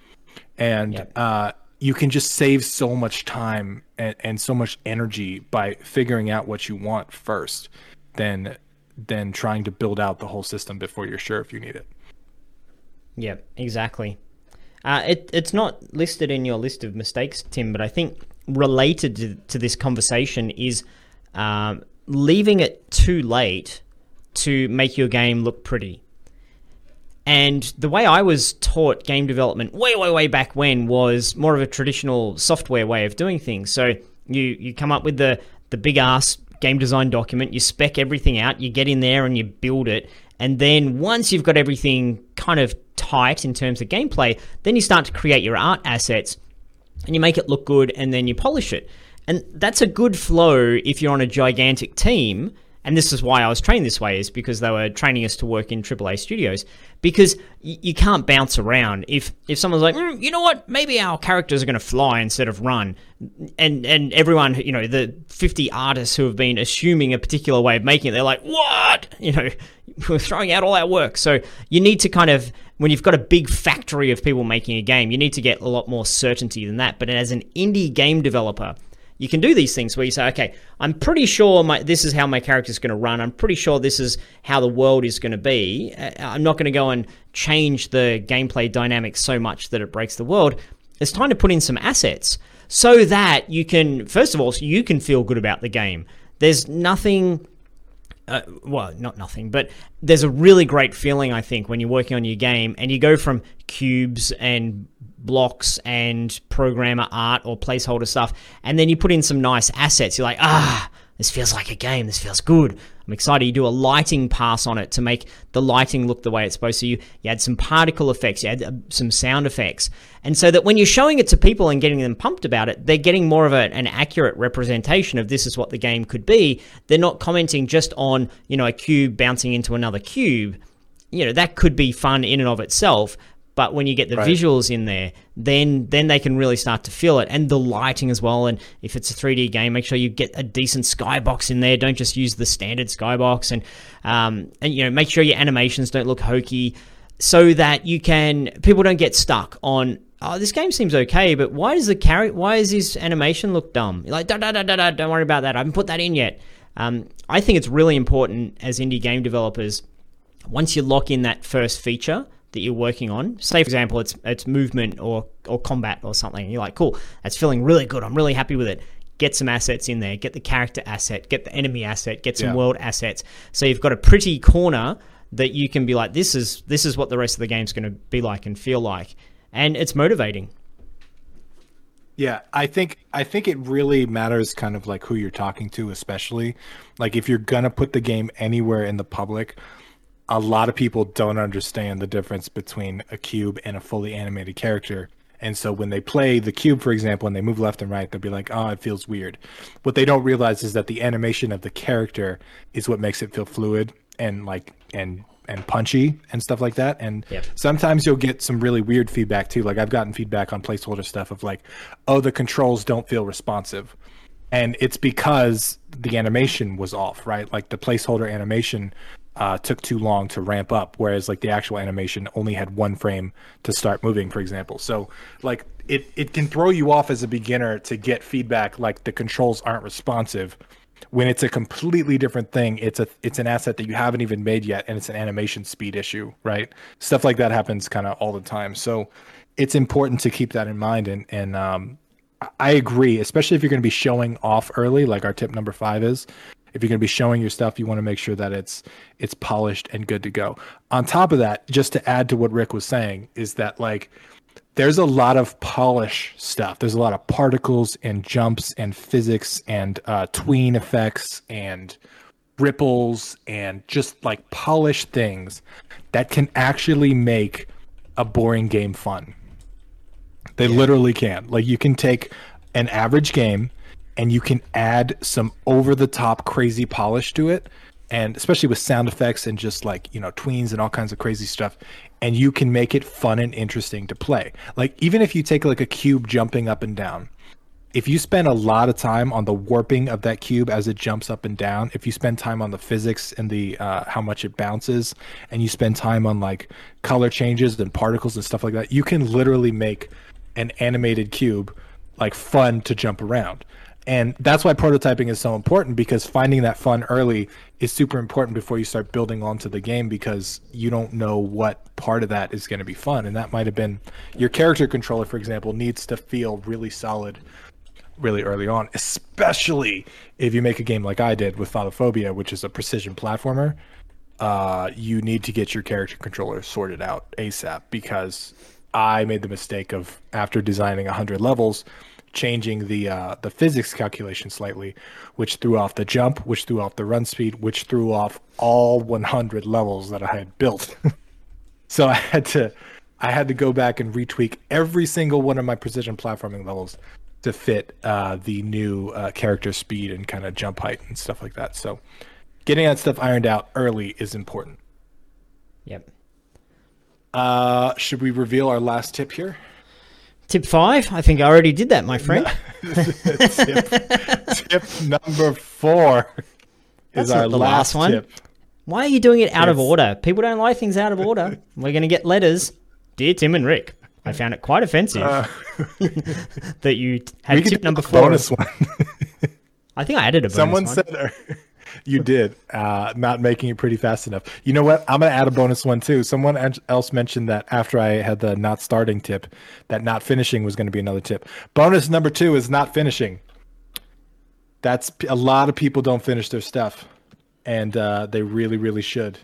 And yep. uh, you can just save so much time and, and so much energy by figuring out what you want first than than trying to build out the whole system before you're sure if you need it. Yep, exactly. Uh, it, it's not listed in your list of mistakes, Tim, but I think related to, to this conversation is um, leaving it too late to make your game look pretty. And the way I was taught game development way, way, way back when was more of a traditional software way of doing things. So you you come up with the the big ass game design document, you spec everything out, you get in there and you build it, and then once you've got everything kind of tight in terms of gameplay, then you start to create your art assets and you make it look good and then you polish it. And that's a good flow if you're on a gigantic team. And this is why I was trained this way, is because they were training us to work in AAA studios. Because y- you can't bounce around. If if someone's like, mm, you know what, maybe our characters are going to fly instead of run, and and everyone, you know, the 50 artists who have been assuming a particular way of making it, they're like, what? You know, we're throwing out all our work. So you need to kind of when you've got a big factory of people making a game, you need to get a lot more certainty than that. But as an indie game developer, you can do these things where you say, okay, I'm pretty sure my, this is how my character is going to run. I'm pretty sure this is how the world is going to be. Uh, I'm not going to go and change the gameplay dynamics so much that it breaks the world. It's time to put in some assets so that you can, first of all, so you can feel good about the game. There's nothing uh, well, not nothing, but there's a really great feeling, I think, when you're working on your game and you go from cubes and blocks and programmer art or placeholder stuff, and then you put in some nice assets. You're like, ah, this feels like a game. This feels good. I'm excited. You do a lighting pass on it to make the lighting look the way it's supposed to. You, you add some particle effects, you add uh, some sound effects. And so that when you're showing it to people and getting them pumped about it, they're getting more of a, an accurate representation of this is what the game could be. They're not commenting just on, you know, a cube bouncing into another cube. You know, that could be fun in and of itself, but when you get the right. visuals in there, then then they can really start to feel it, and the lighting as well. And if it's a 3D game, make sure you get a decent skybox in there. Don't just use the standard skybox, and um, and you know make sure your animations don't look hokey, so that you can people don't get stuck on. Oh, this game seems okay, but why does the character? Why does his animation look dumb? You're like da da da da da. Don't worry about that. I haven't put that in yet. Um, I think it's really important as indie game developers. Once you lock in that first feature, that you're working on. Say, for example, it's it's movement or or combat or something. You're like, cool, that's feeling really good. I'm really happy with it. Get some assets in there. Get the character asset. Get the enemy asset. Get some yeah. world assets. So you've got a pretty corner that you can be like, this is this is what the rest of the game's going to be like and feel like, and it's motivating. Yeah, I think I think it really matters kind of like who you're talking to, especially like if you're gonna put the game anywhere in the public, a lot of people don't understand the difference between a cube and a fully animated character. And so when they play the cube, for example, and they move left and right, they'll be like, oh, it feels weird. What they don't realize is that the animation of the character is what makes it feel fluid and like and and punchy and stuff like that. And yep. sometimes you'll get some really weird feedback too. Like I've gotten feedback on placeholder stuff of like, oh, the controls don't feel responsive. And it's because the animation was off, right? Like the placeholder animation uh, took too long to ramp up, whereas like the actual animation only had one frame to start moving, for example. So like it it can throw you off as a beginner to get feedback like the controls aren't responsive. When it's a completely different thing it's a it's an asset that you haven't even made yet and it's an animation speed issue right? Stuff like that happens kind of all the time. So it's important to keep that in mind and and um I agree, especially if you're going to be showing off early, like our tip number five is if you're going to be showing your stuff, you want to make sure that it's it's polished and good to go. On top of that, just to add to what Rick was saying, is that like there's a lot of polish stuff. There's a lot of particles and jumps and physics and uh, tween effects and ripples and just like polished things that can actually make a boring game fun. They yeah. literally can. Like you can take an average game and you can add some over the top crazy polish to it and especially with sound effects and just like you know tweens and all kinds of crazy stuff and you can make it fun and interesting to play. Like even if you take like a cube jumping up and down if you spend a lot of time on the warping of that cube as it jumps up and down if you spend time on the physics and the uh, how much it bounces and you spend time on like color changes and particles and stuff like that you can literally make an animated cube like fun to jump around and that's why prototyping is so important because finding that fun early is super important before you start building onto the game because you don't know what part of that is going to be fun. And that might have been your character controller for example needs to feel really solid really early on especially if you make a game like i did with Phobia, which is a precision platformer. Uh, you need to get your character controller sorted out asap because i made the mistake of after designing 100 levels changing the uh, the physics calculation slightly, which threw off the jump, which threw off the run speed, which threw off all 100 levels that I had built. so I had to I had to go back and retweak every single one of my precision platforming levels to fit uh, the new uh, character speed and kind of jump height and stuff like that. So getting that stuff ironed out early is important. Yep. Uh, should we reveal our last tip here? Tip five? I think I already did that, my friend. tip, tip, number four is That's our the last, last one. Tip. Why are you doing it out of order? People don't like things out of order. We're going to get letters. Dear Tim and Rick, I found it quite offensive uh, that you had tip number four. Bonus one. I think I added a bonus Someone one. said you did. Uh, not making it pretty fast enough. You know what? I'm going to add a bonus one too. Someone else mentioned that after I had the not starting tip, that not finishing was going to be another tip. Bonus number two is not finishing. That's a lot of people don't finish their stuff, and uh, they really, really should.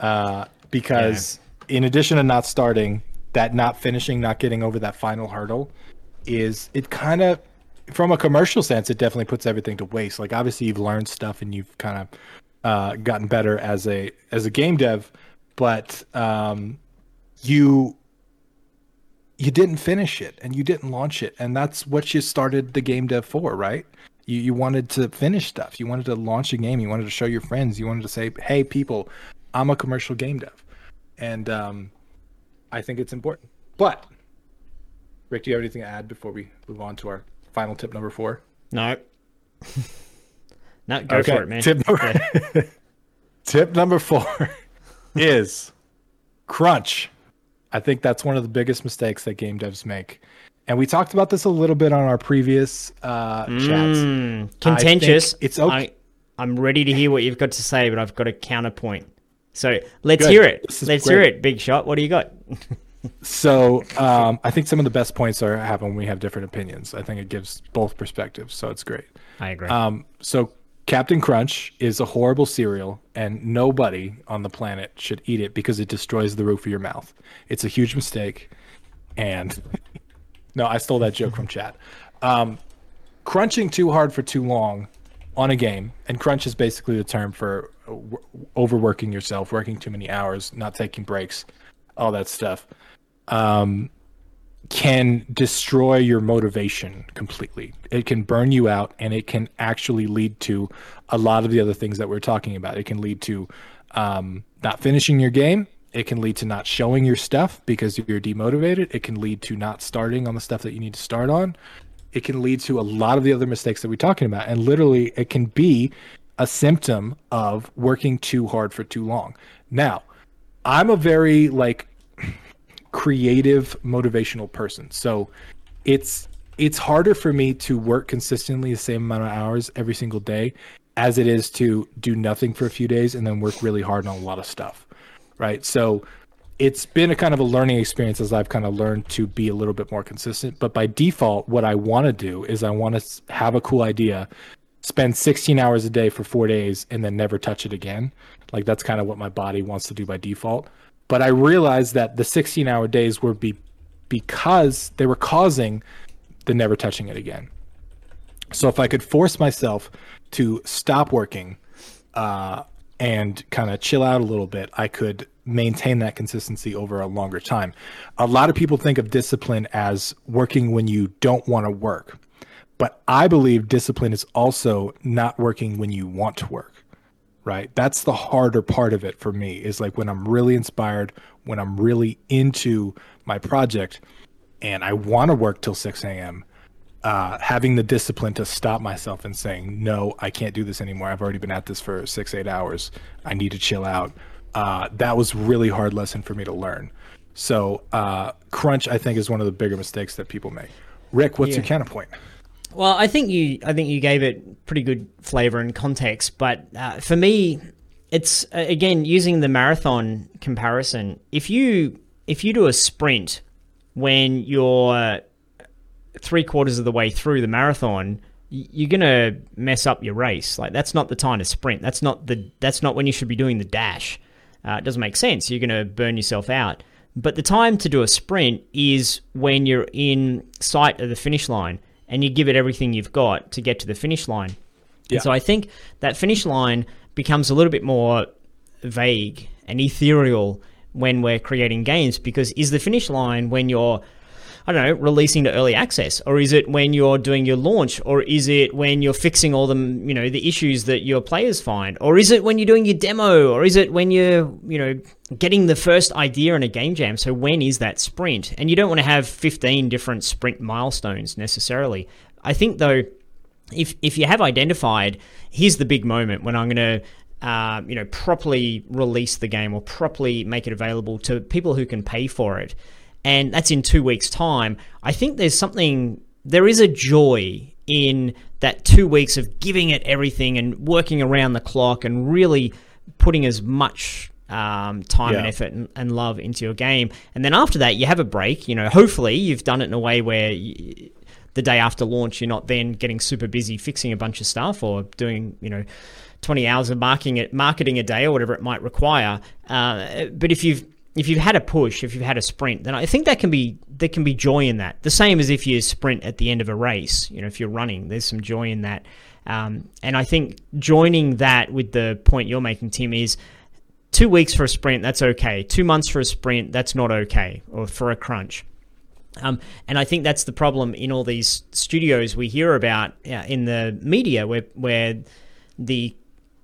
Uh, because yeah. in addition to not starting, that not finishing, not getting over that final hurdle, is it kind of from a commercial sense, it definitely puts everything to waste. Like obviously you've learned stuff and you've kind of uh, gotten better as a as a game dev, but um, you you didn't finish it and you didn't launch it, and that's what you started the game dev for, right? You you wanted to finish stuff. You wanted to launch a game. You wanted to show your friends. You wanted to say, "Hey, people, I'm a commercial game dev," and um, I think it's important. But Rick, do you have anything to add before we move on to our final tip number four? No. no, go okay. for it, man. Tip number, tip number four is crunch. I think that's one of the biggest mistakes that game devs make. And we talked about this a little bit on our previous uh, chats. Mm, contentious. It's okay. I, am ready to hear what you've got to say, but I've got a counterpoint. So let's Good. hear it. Let's great. hear it, Big Shot. What do you got? So um, I think some of the best points are happen when we have different opinions. I think it gives both perspectives, so it's great. I agree. Um, so Captain Crunch is a horrible cereal, and nobody on the planet should eat it because it destroys the roof of your mouth. It's a huge mistake. And no, I stole that joke from chat. Um, crunching too hard for too long on a game, and crunch is basically the term for overworking yourself, working too many hours, not taking breaks, all that stuff um, can destroy your motivation completely. It can burn you out, and it can actually lead to a lot of the other things that we're talking about. It can lead to um, not finishing your game. It can lead to not showing your stuff because you're demotivated. It can lead to not starting on the stuff that you need to start on. It can lead to a lot of the other mistakes that we're talking about. And literally, it can be a symptom of working too hard for too long. Now, I'm a very like creative motivational person. So it's it's harder for me to work consistently the same amount of hours every single day as it is to do nothing for a few days and then work really hard on a lot of stuff. Right? So it's been a kind of a learning experience as I've kind of learned to be a little bit more consistent. But by default, what I want to do is I want to have a cool idea, spend 16 hours a day for four days, and then never touch it again. Like that's kind of what my body wants to do by default. But I realized that the 16 hour days were be, because they were causing the never touching it again. So if I could force myself to stop working uh, and kind of chill out a little bit, I could maintain that consistency over a longer time. A lot of people think of discipline as working when you don't want to work. But I believe discipline is also not working when you want to work right? That's the harder part of it for me is like when I'm really inspired, when I'm really into my project and I want to work till 6 a.m. Uh, having the discipline to stop myself and saying, no, I can't do this anymore. I've already been at this for six, eight hours. I need to chill out. Uh, that was really hard lesson for me to learn. So uh, crunch, I think, is one of the bigger mistakes that people make. Rick, what's yeah. your counterpoint? Well, I think you I think you gave it pretty good flavor and context, but uh, for me, it's uh, again using the marathon comparison. If you if you do a sprint when you're three quarters of the way through the marathon, you're gonna mess up your race. Like that's not the time to sprint. That's not the that's not when you should be doing the dash. Uh, it doesn't make sense. You're gonna burn yourself out. But the time to do a sprint is when you're in sight of the finish line and you give it everything you've got to get to the finish line. Yeah. And so I think that finish line becomes a little bit more vague and ethereal when we're creating games because is the finish line when you're I don't know, releasing to early access, or is it when you're doing your launch, or is it when you're fixing all the you know the issues that your players find, or is it when you're doing your demo, or is it when you're you know getting the first idea in a game jam? So when is that sprint? And you don't want to have 15 different sprint milestones necessarily. I think though, if if you have identified, here's the big moment when I'm going to uh, you know, properly release the game or properly make it available to people who can pay for it and that's in two weeks' time. I think there's something, there is a joy in that two weeks of giving it everything and working around the clock and really putting as much um, time yeah. and effort and, and, love into your game. And then after that, you have a break. You know, hopefully you've done it in a way where you, the day after launch, you're not then getting super busy fixing a bunch of stuff or doing, you know, 20 hours of marketing it, marketing a day or whatever it might require. Uh, but if you've if you've had a push, if you've had a sprint, then I think that can be there can be joy in that. The same as if you sprint at the end of a race. You know, if you're running, there's some joy in that. Um, and I think joining that with the point you're making, Tim, is two weeks for a sprint, that's okay. Two months for a sprint, that's not okay, or for a crunch. Um, and I think that's the problem in all these studios we hear about uh, in the media, where where the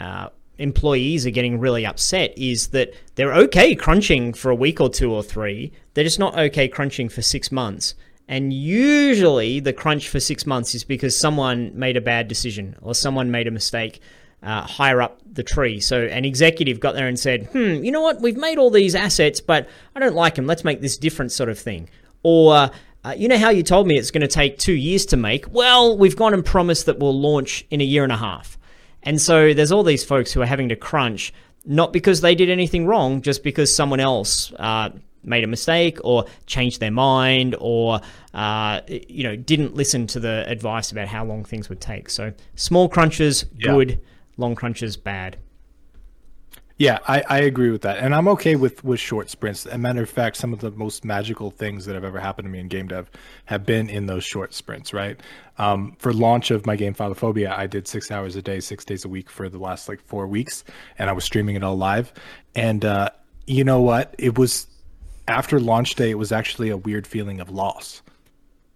uh, employees are getting really upset is that they're okay crunching for a week or two or three. They're just not okay crunching for six months. And usually the crunch for six months is because someone made a bad decision or someone made a mistake uh, higher up the tree. So an executive got there and said, hmm, you know what? We've made all these assets, but I don't like them. Let's make this different sort of thing. Or, uh, you know how you told me it's going to take two years to make? Well, we've gone and promised that we'll launch in a year and a half. And so there's all these folks who are having to crunch, not because they did anything wrong, just because someone else uh, made a mistake or changed their mind or uh, you know didn't listen to the advice about how long things would take. So small crunches, yeah. good. Long crunches, bad. Yeah, I, I agree with that, and I'm okay with with short sprints. As a matter of fact, some of the most magical things that have ever happened to me in game dev have been in those short sprints. Right, um, for launch of my game Phylophobia, I did six hours a day, six days a week for the last like four weeks, and I was streaming it all live. And uh, you know what? It was after launch day. It was actually a weird feeling of loss.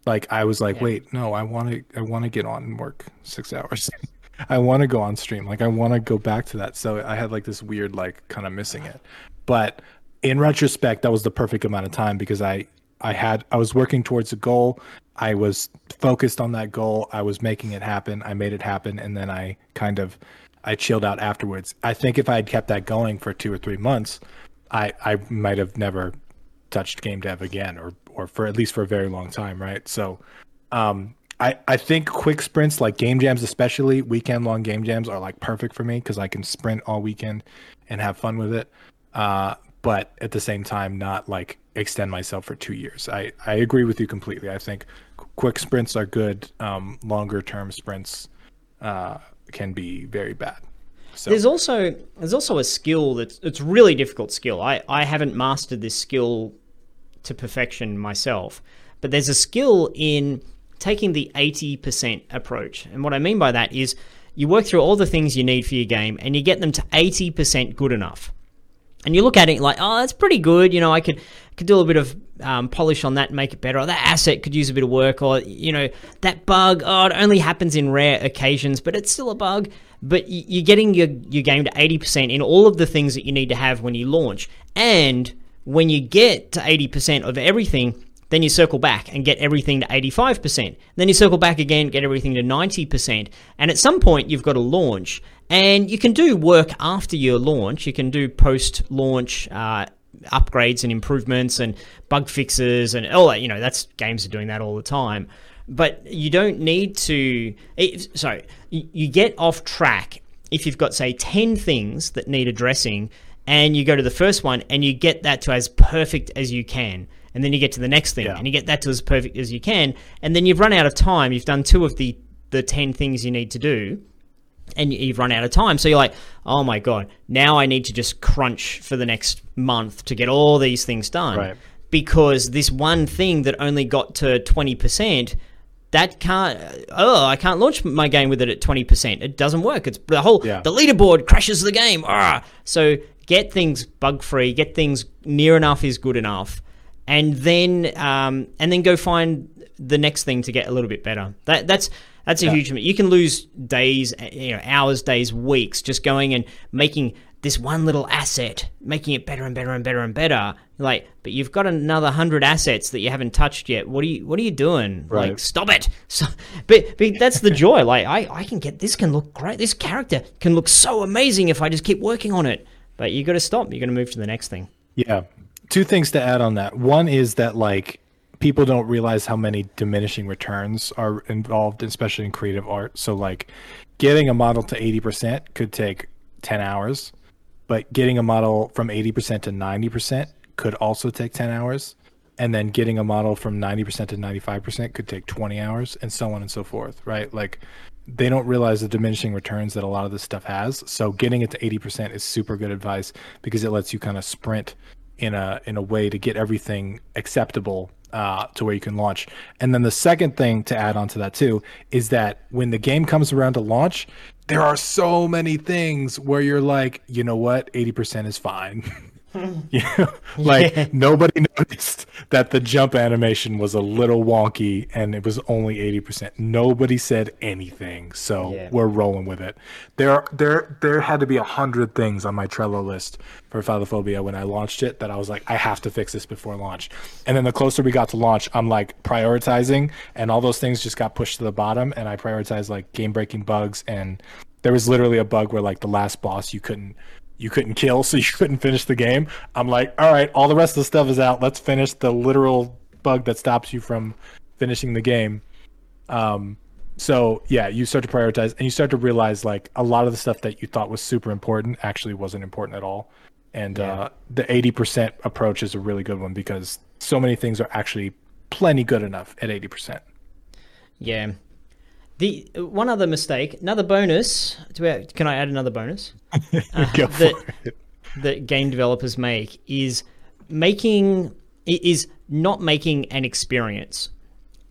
Like I was like, yeah. wait, no, I want to, I want to get on and work six hours. I want to go on stream. Like I want to go back to that. So I had like this weird like kind of missing it. But in retrospect, that was the perfect amount of time because I I had I was working towards a goal. I was focused on that goal. I was making it happen. I made it happen and then I kind of I chilled out afterwards. I think if I had kept that going for 2 or 3 months, I I might have never touched game dev again or or for at least for a very long time, right? So um I, I think quick sprints like game jams especially weekend long game jams are like perfect for me because i can sprint all weekend and have fun with it uh, but at the same time not like extend myself for two years i, I agree with you completely i think quick sprints are good um, longer term sprints uh, can be very bad so. There's also there's also a skill that's it's really difficult skill. I, I haven't mastered this skill to perfection myself, but there's a skill in taking the 80% approach. And what I mean by that is you work through all the things you need for your game and you get them to 80% good enough. And you look at it like, oh, that's pretty good. You know, I could could do a little bit of um, polish on that and make it better. Or that asset could use a bit of work. Or you know, that bug, oh, it only happens in rare occasions, but it's still a bug. But you're getting your your game to 80% in all of the things that you need to have when you launch. And when you get to 80% of everything, then you circle back and get everything to 85%. Then you circle back again, get everything to 90%. And at some point, you've got to launch. And you can do work after your launch. You can do post launch uh, upgrades and improvements and bug fixes and all that. You know, that's games are doing that all the time. But you don't need to. It, sorry, you get off track if you've got, say, 10 things that need addressing and you go to the first one and you get that to as perfect as you can and then you get to the next thing yeah. and you get that to as perfect as you can and then you've run out of time you've done two of the the 10 things you need to do and you've run out of time so you're like oh my god now i need to just crunch for the next month to get all these things done right. because this one thing that only got to 20% that can't oh i can't launch my game with it at 20% it doesn't work it's the whole yeah. the leaderboard crashes the game ah. so get things bug free get things near enough is good enough and then um, and then go find the next thing to get a little bit better. That that's that's a yeah. huge. You can lose days, you know, hours, days, weeks just going and making this one little asset, making it better and better and better and better. Like, but you've got another hundred assets that you haven't touched yet. What are you What are you doing? Right. Like, stop it! So, but, but that's the joy. Like, I I can get this can look great. This character can look so amazing if I just keep working on it. But you got to stop. You got to move to the next thing. Yeah, two things to add on that. One is that like people don't realize how many diminishing returns are involved, especially in creative art. So like getting a model to 80% could take 10 hours, but getting a model from 80% to 90% could also take 10 hours. And then getting a model from 90% to 95% could take 20 hours and so on and so forth, right? Like they don't realize the diminishing returns that a lot of this stuff has. So getting it to 80% is super good advice because it lets you kind of sprint in a in a way to get everything acceptable uh, to where you can launch. And then the second thing to add on to that too is that when the game comes around to launch, there are so many things where you're like, you know what, eighty percent is fine. you know, like yeah. nobody noticed that the jump animation was a little wonky and it was only 80%. Nobody said anything. So yeah. we're rolling with it. There there there had to be a hundred things on my Trello list for Phasmophobia when I launched it that I was like, I have to fix this before launch. And then the closer we got to launch, I'm like prioritizing and all those things just got pushed to the bottom and I prioritized like game breaking bugs and there was literally a bug where like the last boss you couldn't you couldn't kill, so you couldn't finish the game. I'm like, all right, all the rest of the stuff is out. Let's finish the literal bug that stops you from finishing the game. Um, so yeah, you start to prioritize and you start to realize like a lot of the stuff that you thought was super important actually wasn't important at all. And yeah. uh, the 80% approach is a really good one because so many things are actually plenty good enough at 80%. Yeah. The one other mistake, another bonus. Can I add another bonus? uh, that, that game developers make is making is not making an experience.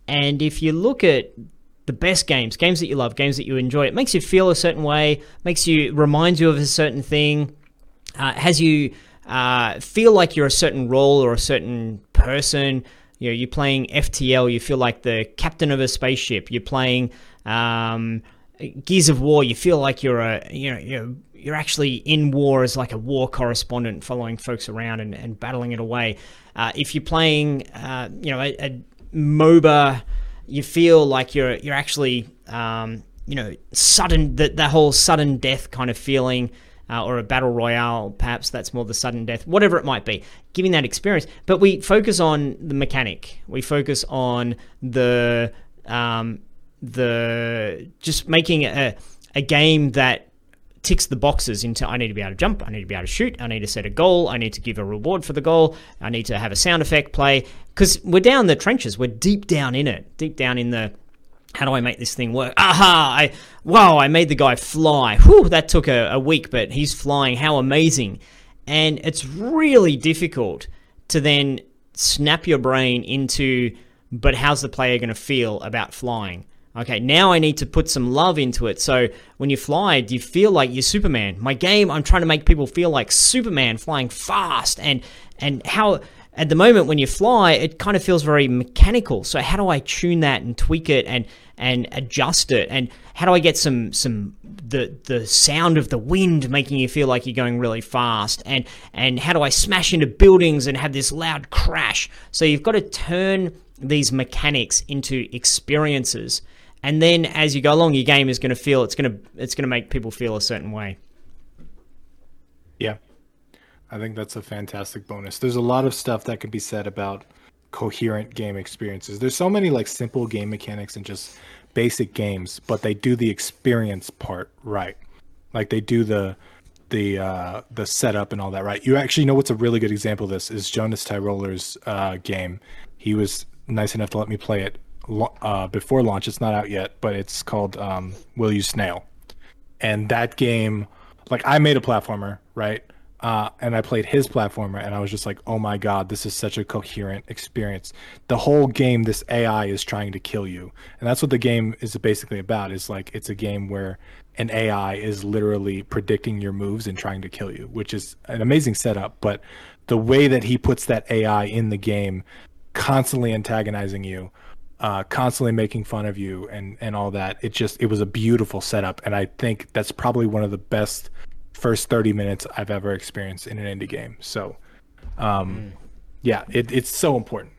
And if you look at the best games, games that you love, games that you enjoy, it makes you feel a certain way, makes you reminds you of a certain thing, uh, has you uh, feel like you're a certain role or a certain person. You know, you're playing FTL, you feel like the captain of a spaceship. You're playing um, Gears of War, you feel like you're a you know you're you're actually in war as like a war correspondent, following folks around and, and battling it away. Uh, if you're playing, uh, you know, a, a, MOBA, you feel like you're you're actually um, you know sudden that the whole sudden death kind of feeling. Uh, or a battle royale, perhaps that's more the sudden death, whatever it might be, giving that experience. But we focus on the mechanic. We focus on the um, the just making a, a game that ticks the boxes into I need to be able to jump, I need to be able to shoot, I need to set a goal, I need to give a reward for the goal, I need to have a sound effect play because we're down the trenches, we're deep down in it, deep down in the how do I make this thing work? Aha! I wow! I made the guy fly. Whew! That took a, a week, but he's flying. How amazing! And it's really difficult to then snap your brain into, but how's the player going to feel about flying? Okay, now I need to put some love into it. So when you fly, do you feel like you're Superman? My game, I'm trying to make people feel like Superman flying fast and and how at the moment when you fly, it kind of feels very mechanical. So how do I tune that and tweak it and and adjust it? And how do I get some some the the sound of the wind making you feel like you're going really fast? And and how do I smash into buildings and have this loud crash? So you've got to turn these mechanics into experiences and then as you go along, your game is going to feel it's going to it's going to make people feel a certain way. Yeah, I think that's a fantastic bonus. There's a lot of stuff that can be said about coherent game experiences. There's so many like simple game mechanics and just basic games, but they do the experience part right. Like they do the the uh, the setup and all that right. You actually know what's a really good example of this is Jonas Tyroller's uh, game. He was nice enough to let me play it uh, before launch. It's not out yet, but it's called um, Will You Snail, and that game, like I made a platformer, right? Uh, and I played his platformer, and I was just like, "Oh my god, this is such a coherent experience." The whole game, this AI is trying to kill you, and that's what the game is basically about. Is like it's a game where an AI is literally predicting your moves and trying to kill you, which is an amazing setup. But the way that he puts that AI in the game, constantly antagonizing you, uh, constantly making fun of you and and all that. It just it was a beautiful setup, and I think that's probably one of the best first thirty minutes I've ever experienced in an indie game. So, um, mm. yeah, it, it's so important.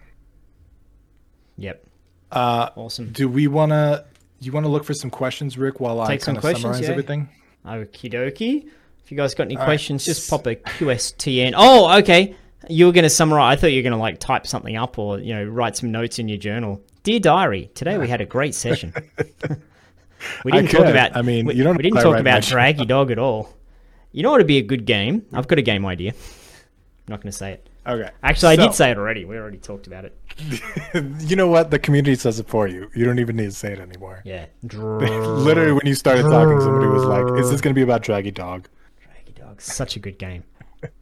Yep. Uh, awesome. Do we want to? You want to look for some questions, Rick, while Take I kind of summarize yeah. everything? Okie dokie. If you guys got any all questions, right. just pop a QSTN. Oh, okay. You were going to summarize. I thought you were going to like type something up or you know write some notes in your journal. Dear diary, today we had a great session. we didn't talk about. I mean, we, you don't. We didn't talk about Draggy Dog at all. You know what would be a good game? I've got a game idea. I'm not going to say it. Okay. Actually, so, I did say it already. We already talked about it. you know what? The community says it for you. You don't even need to say it anymore. Yeah. Literally, when you started talking, somebody was like, "Is this going to be about Draggy Dog?" Draggy Dog, such a good game.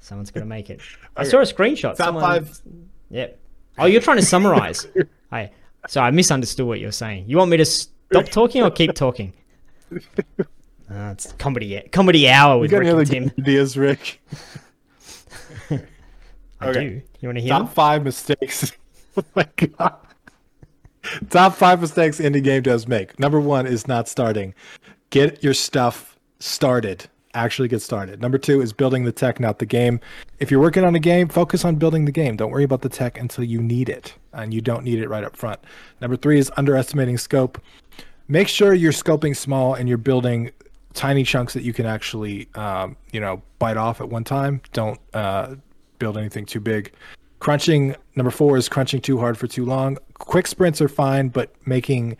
Someone's going to make it. I saw a screenshot. Top Someone... five. Yep. Oh, you're trying to summarize. I so I misunderstood what you're saying. You want me to stop talking or keep talking? Uh, it's comedy comedy hour with You Rick and Tim. ideas, Rick? I Okay. do. You want to hear? Top them? five mistakes. oh my god. Top five mistakes indie game devs make. Number one is not starting. Get your stuff started. Actually get started. Number two is building the tech, not the game. If you're working on a game, focus on building the game. Don't worry about the tech until you need it, and you don't need it right up front. Number three is underestimating scope. Make sure you're scoping small and you're building tiny chunks that you can actually, um, you know, bite off at one time. Don't uh, build anything too big. Crunching number four is crunching too hard for too long. Quick sprints are fine, but making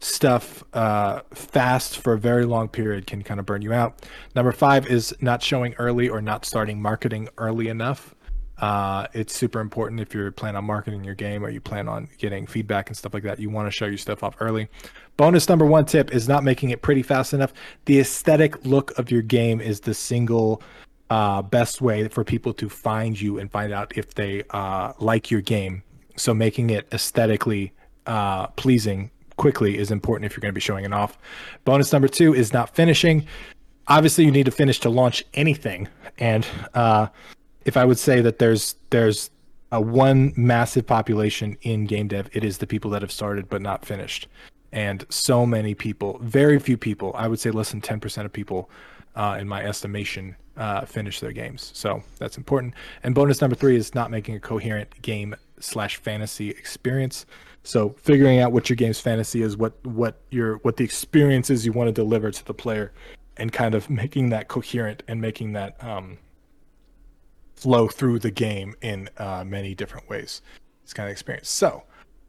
stuff uh, fast for a very long period can kind of burn you out. Number five is not showing early or not starting marketing early enough. Uh, it's super important if you're planning on marketing your game or you plan on getting feedback and stuff like that. You want to show your stuff off early. Bonus number one tip is not making it pretty fast enough. The aesthetic look of your game is the single uh, best way for people to find you and find out if they uh, like your game. So making it aesthetically uh, pleasing quickly is important if you're going to be showing it off. Bonus number two is not finishing. Obviously, you need to finish to launch anything, and uh, if I would say that there's there's a one massive population in game dev, it is the people that have started but not finished. And so many people, very few people, I would say less than 10% of people, uh, in my estimation, uh, finish their games. So that's important. And bonus number three is not making a coherent game slash fantasy experience. So figuring out what your game's fantasy is, what what your what the experience is you want to deliver to the player, and kind of making that coherent and making that um, flow through the game in uh, many different ways. It's kind of experience. So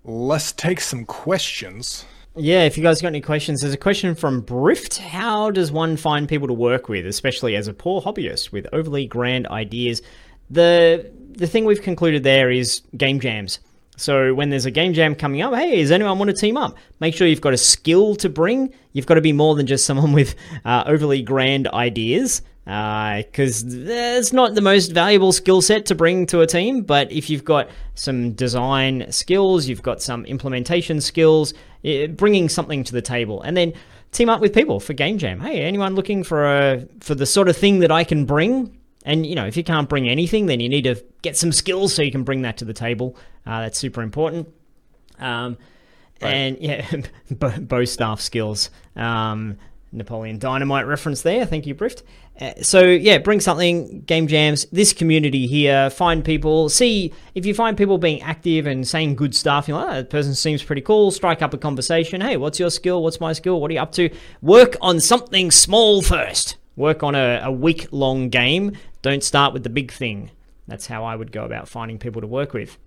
let's take some questions. Yeah, if you guys got any questions, there's a question from Brift. How does one find people to work with, especially as a poor hobbyist with overly grand ideas? The the thing we've concluded there is game jams. So when there's a game jam coming up, hey, does anyone want to team up? Make sure you've got a skill to bring. You've got to be more than just someone with uh, overly grand ideas, because it's not the most valuable skill set to bring to a team. But if you've got some design skills, you've got some implementation skills, bringing something to the table, and then team up with people for game jam. Hey, anyone looking for a for the sort of thing that I can bring? And you know, if you can't bring anything, then you need to get some skills so you can bring that to the table. Uh, that's super important. Um, And yeah, bow, bow staff skills. Um, Napoleon Dynamite reference there. Thank you, Brift. Uh, so yeah, bring something. Game jams. This community here. Find people. See if you find people being active and saying good stuff. You're like, oh, that person seems pretty cool. Strike up a conversation. Hey, what's your skill? What's my skill? What are you up to? Work on something small first. Work on a, a week long game. Don't start with the big thing. That's how I would go about finding people to work with.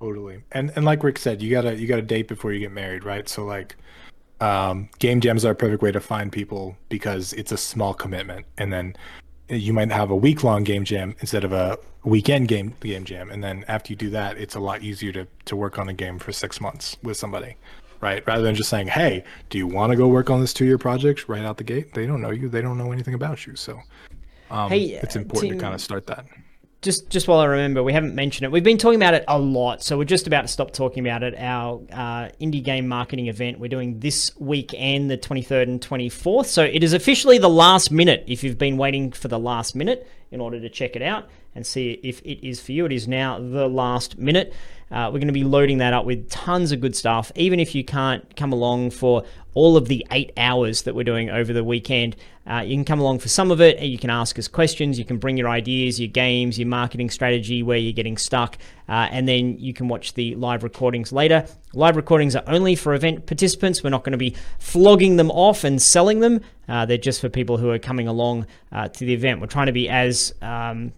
Totally. And and like Rick said, you gotta you gotta date before you get married, right? So like um, game jams are a perfect way to find people because it's a small commitment, and then you might have a week long game jam instead of a weekend game game jam, and then after you do that, it's a lot easier to to work on a game for six months with somebody, right? Rather than just saying, "Hey, do you want to go work on this two year project right out the gate?" They don't know you, they don't know anything about you, so um, Hey, it's uh, important Tim- to kind of start that. just just while I remember, we haven't mentioned it. We've been talking about it a lot, so we're just about to stop talking about it. Our uh, indie game marketing event we're doing this weekend, the 23rd and 24th. So it is officially the last minute. If you've been waiting for the last minute in order to check it out and see if it is for you, it is now the last minute. Uh, we're going to be loading that up with tons of good stuff. Even if you can't come along for all of the eight hours that we're doing over the weekend, uh, you can come along for some of it. You can ask us questions. You can bring your ideas, your games, your marketing strategy, where you're getting stuck, uh, and then you can watch the live recordings later. Live recordings are only for event participants. We're not going to be flogging them off and selling them. Uh, they're just for people who are coming along uh, to the event. We're trying to be as um,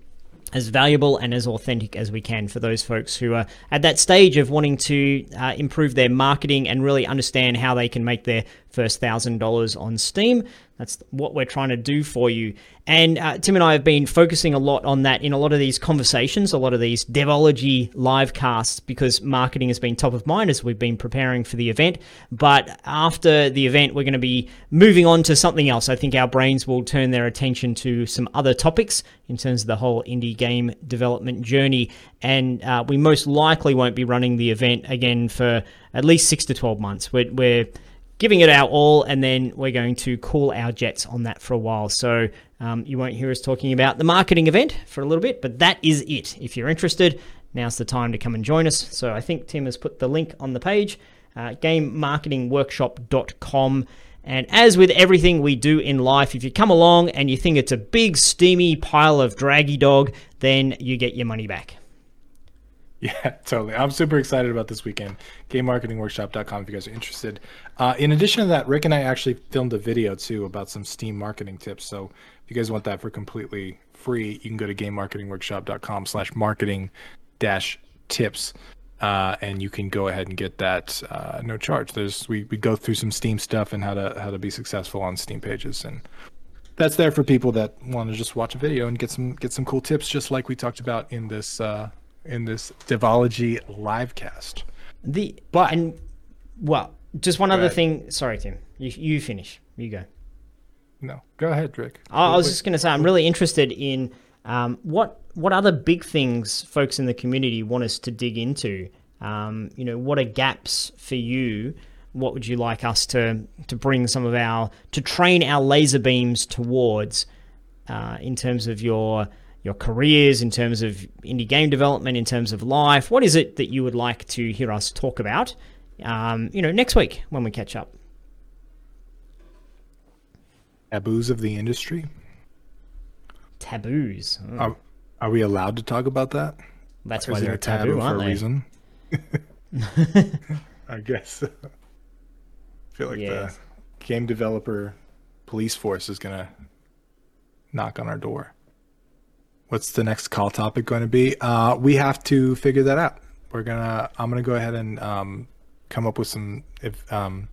as valuable and as authentic as we can for those folks who are at that stage of wanting to uh, improve their marketing and really understand how they can make their first thousand dollars on Steam. That's what we're trying to do for you. And uh, Tim and I have been focusing a lot on that in a lot of these conversations, a lot of these Devology live casts, because marketing has been top of mind as we've been preparing for the event. But after the event, we're going to be moving on to something else. I think our brains will turn their attention to some other topics in terms of the whole indie game development journey. And uh, we most likely won't be running the event again for at least six to 12 months. We're, we're giving it our all, and then we're going to cool our jets on that for a while. So um, you won't hear us talking about the marketing event for a little bit, but that is it. If you're interested, now's the time to come and join us. So I think Tim has put the link on the page, uh, gamemarketingworkshop.com. And as with everything we do in life, if you come along and you think it's a big, steamy pile of draggy dog, then you get your money back. Yeah, totally. I'm super excited about this weekend. GameMarketingWorkshop.com if you guys are interested. Uh, in addition to that, Rick and I actually filmed a video too about some Steam marketing tips. So if you guys want that for completely free, you can go to GameMarketingWorkshop.com slash marketing dash tips. Uh, and you can go ahead and get that uh, no charge. There's we, we go through some Steam stuff and how to how to be successful on Steam pages, and that's there for people that want to just watch a video and get some get some cool tips, just like we talked about in this uh, in this Devology live cast. The but and well, just one other thing. Sorry, Tim. You you finish. You go. No, go ahead, Rick. I, I was just going to say I'm really interested in um, what what other big things folks in the community want us to dig into. Um, you know, what are gaps for you? What would you like us to to bring some of our to train our laser beams towards uh, in terms of your your careers, in terms of indie game development, in terms of life? What is it that you would like to hear us talk about? Um, you know, next week when we catch up. Taboos of the industry. Taboos. Oh. Are, are we allowed to talk about that? That's why they're a taboo, taboo for a reason. I guess. I feel like the game developer police force is gonna knock on our door. What's the next call topic going to be? Uh, we have to figure that out. We're gonna. I'm gonna go ahead and um, come up with some if, um,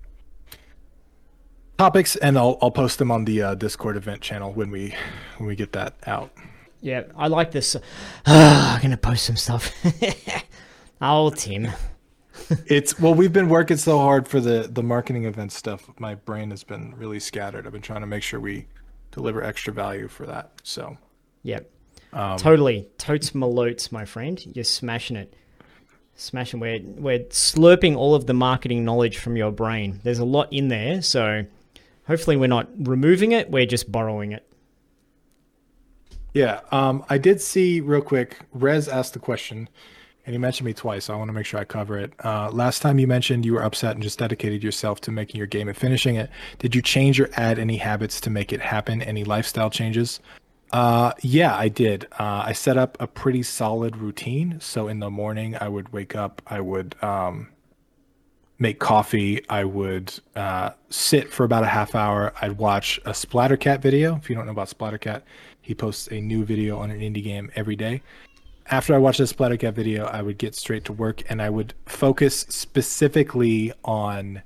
topics, and I'll I'll post them on the uh, Discord event channel when we when we get that out. Yeah, I like this. Uh, I'm gonna post some stuff. oh, Tim. it's well, we've been working so hard for the the marketing event stuff. My brain has been really scattered. I've been trying to make sure we deliver extra value for that. So. Yep. Um, totally. Totes malotes, my friend. You're smashing it. Smashing. We're, we're slurping all of the marketing knowledge from your brain. There's a lot in there, so hopefully we're not removing it, we're just borrowing it. Yeah, um, I did see real quick. Rez asked the question, and he mentioned me twice. So I want to make sure I cover it. Uh, last time you mentioned you were upset and just dedicated yourself to making your game and finishing it. Did you change or add any habits to make it happen? Any lifestyle changes? Uh, yeah, I did. Uh, I set up a pretty solid routine. So in the morning, I would wake up, I would um, make coffee, I would uh, sit for about a half hour. I'd watch a Splattercat video. If you don't know about Splattercat, he posts a new video on an indie game every day. After I watched the Splattercat video, I would get straight to work and I would focus specifically on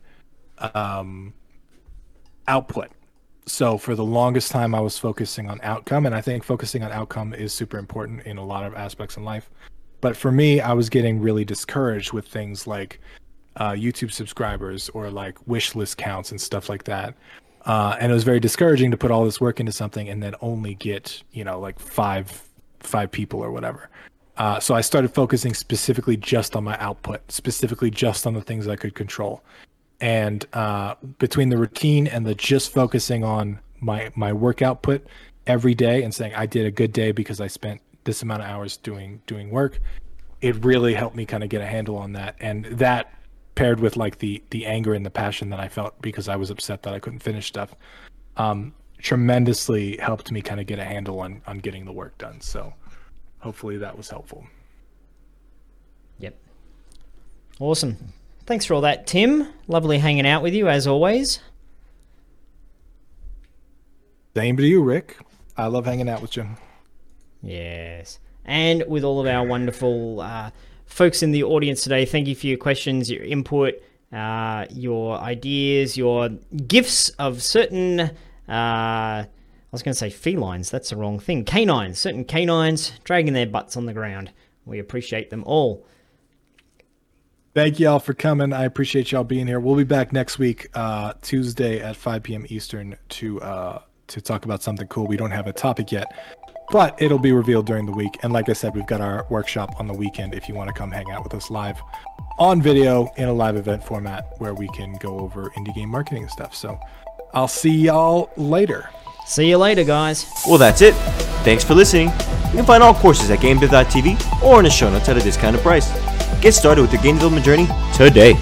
um, output so for the longest time i was focusing on outcome and i think focusing on outcome is super important in a lot of aspects in life. But for me i was getting really discouraged with things like uh, youtube subscribers or like wish list counts and stuff like that. Uh, and it was very discouraging to put all this work into something and then only get you know like five five people or whatever. Uh, so i started focusing specifically just on my output specifically just on the things i could control and uh, between the routine and the just focusing on my my work output every day and saying I did a good day because I spent this amount of hours doing doing work, it really helped me kind of get a handle on that. And that paired with like the the anger and the passion that I felt because I was upset that I couldn't finish stuff, um, tremendously helped me kind of get a handle on on getting the work done. So hopefully that was helpful. Yep. Awesome. Thanks for all that, Tim. Lovely hanging out with you as always. Same to you, Rick. I love hanging out with you. Yes. And with all of our wonderful uh, folks in the audience today, thank you for your questions, your input, uh, your ideas, your gifts of certain Uh, I was going to say felines. That's the wrong thing. Canines. Certain canines dragging their butts on the ground. We appreciate them all. Thank y'all for coming. I appreciate y'all being here. We'll be back next week, uh, Tuesday at 5 p.m. Eastern, to uh, to talk about something cool. We don't have a topic yet, but it'll be revealed during the week. And like I said, we've got our workshop on the weekend if you want to come hang out with us live on video in a live event format where we can go over indie game marketing and stuff. So I'll see y'all later. See you later, guys. Well, that's it. Thanks for listening. You can find all courses at GameDev.tv or in the show notes at a discounted price. Get started with the game development journey today.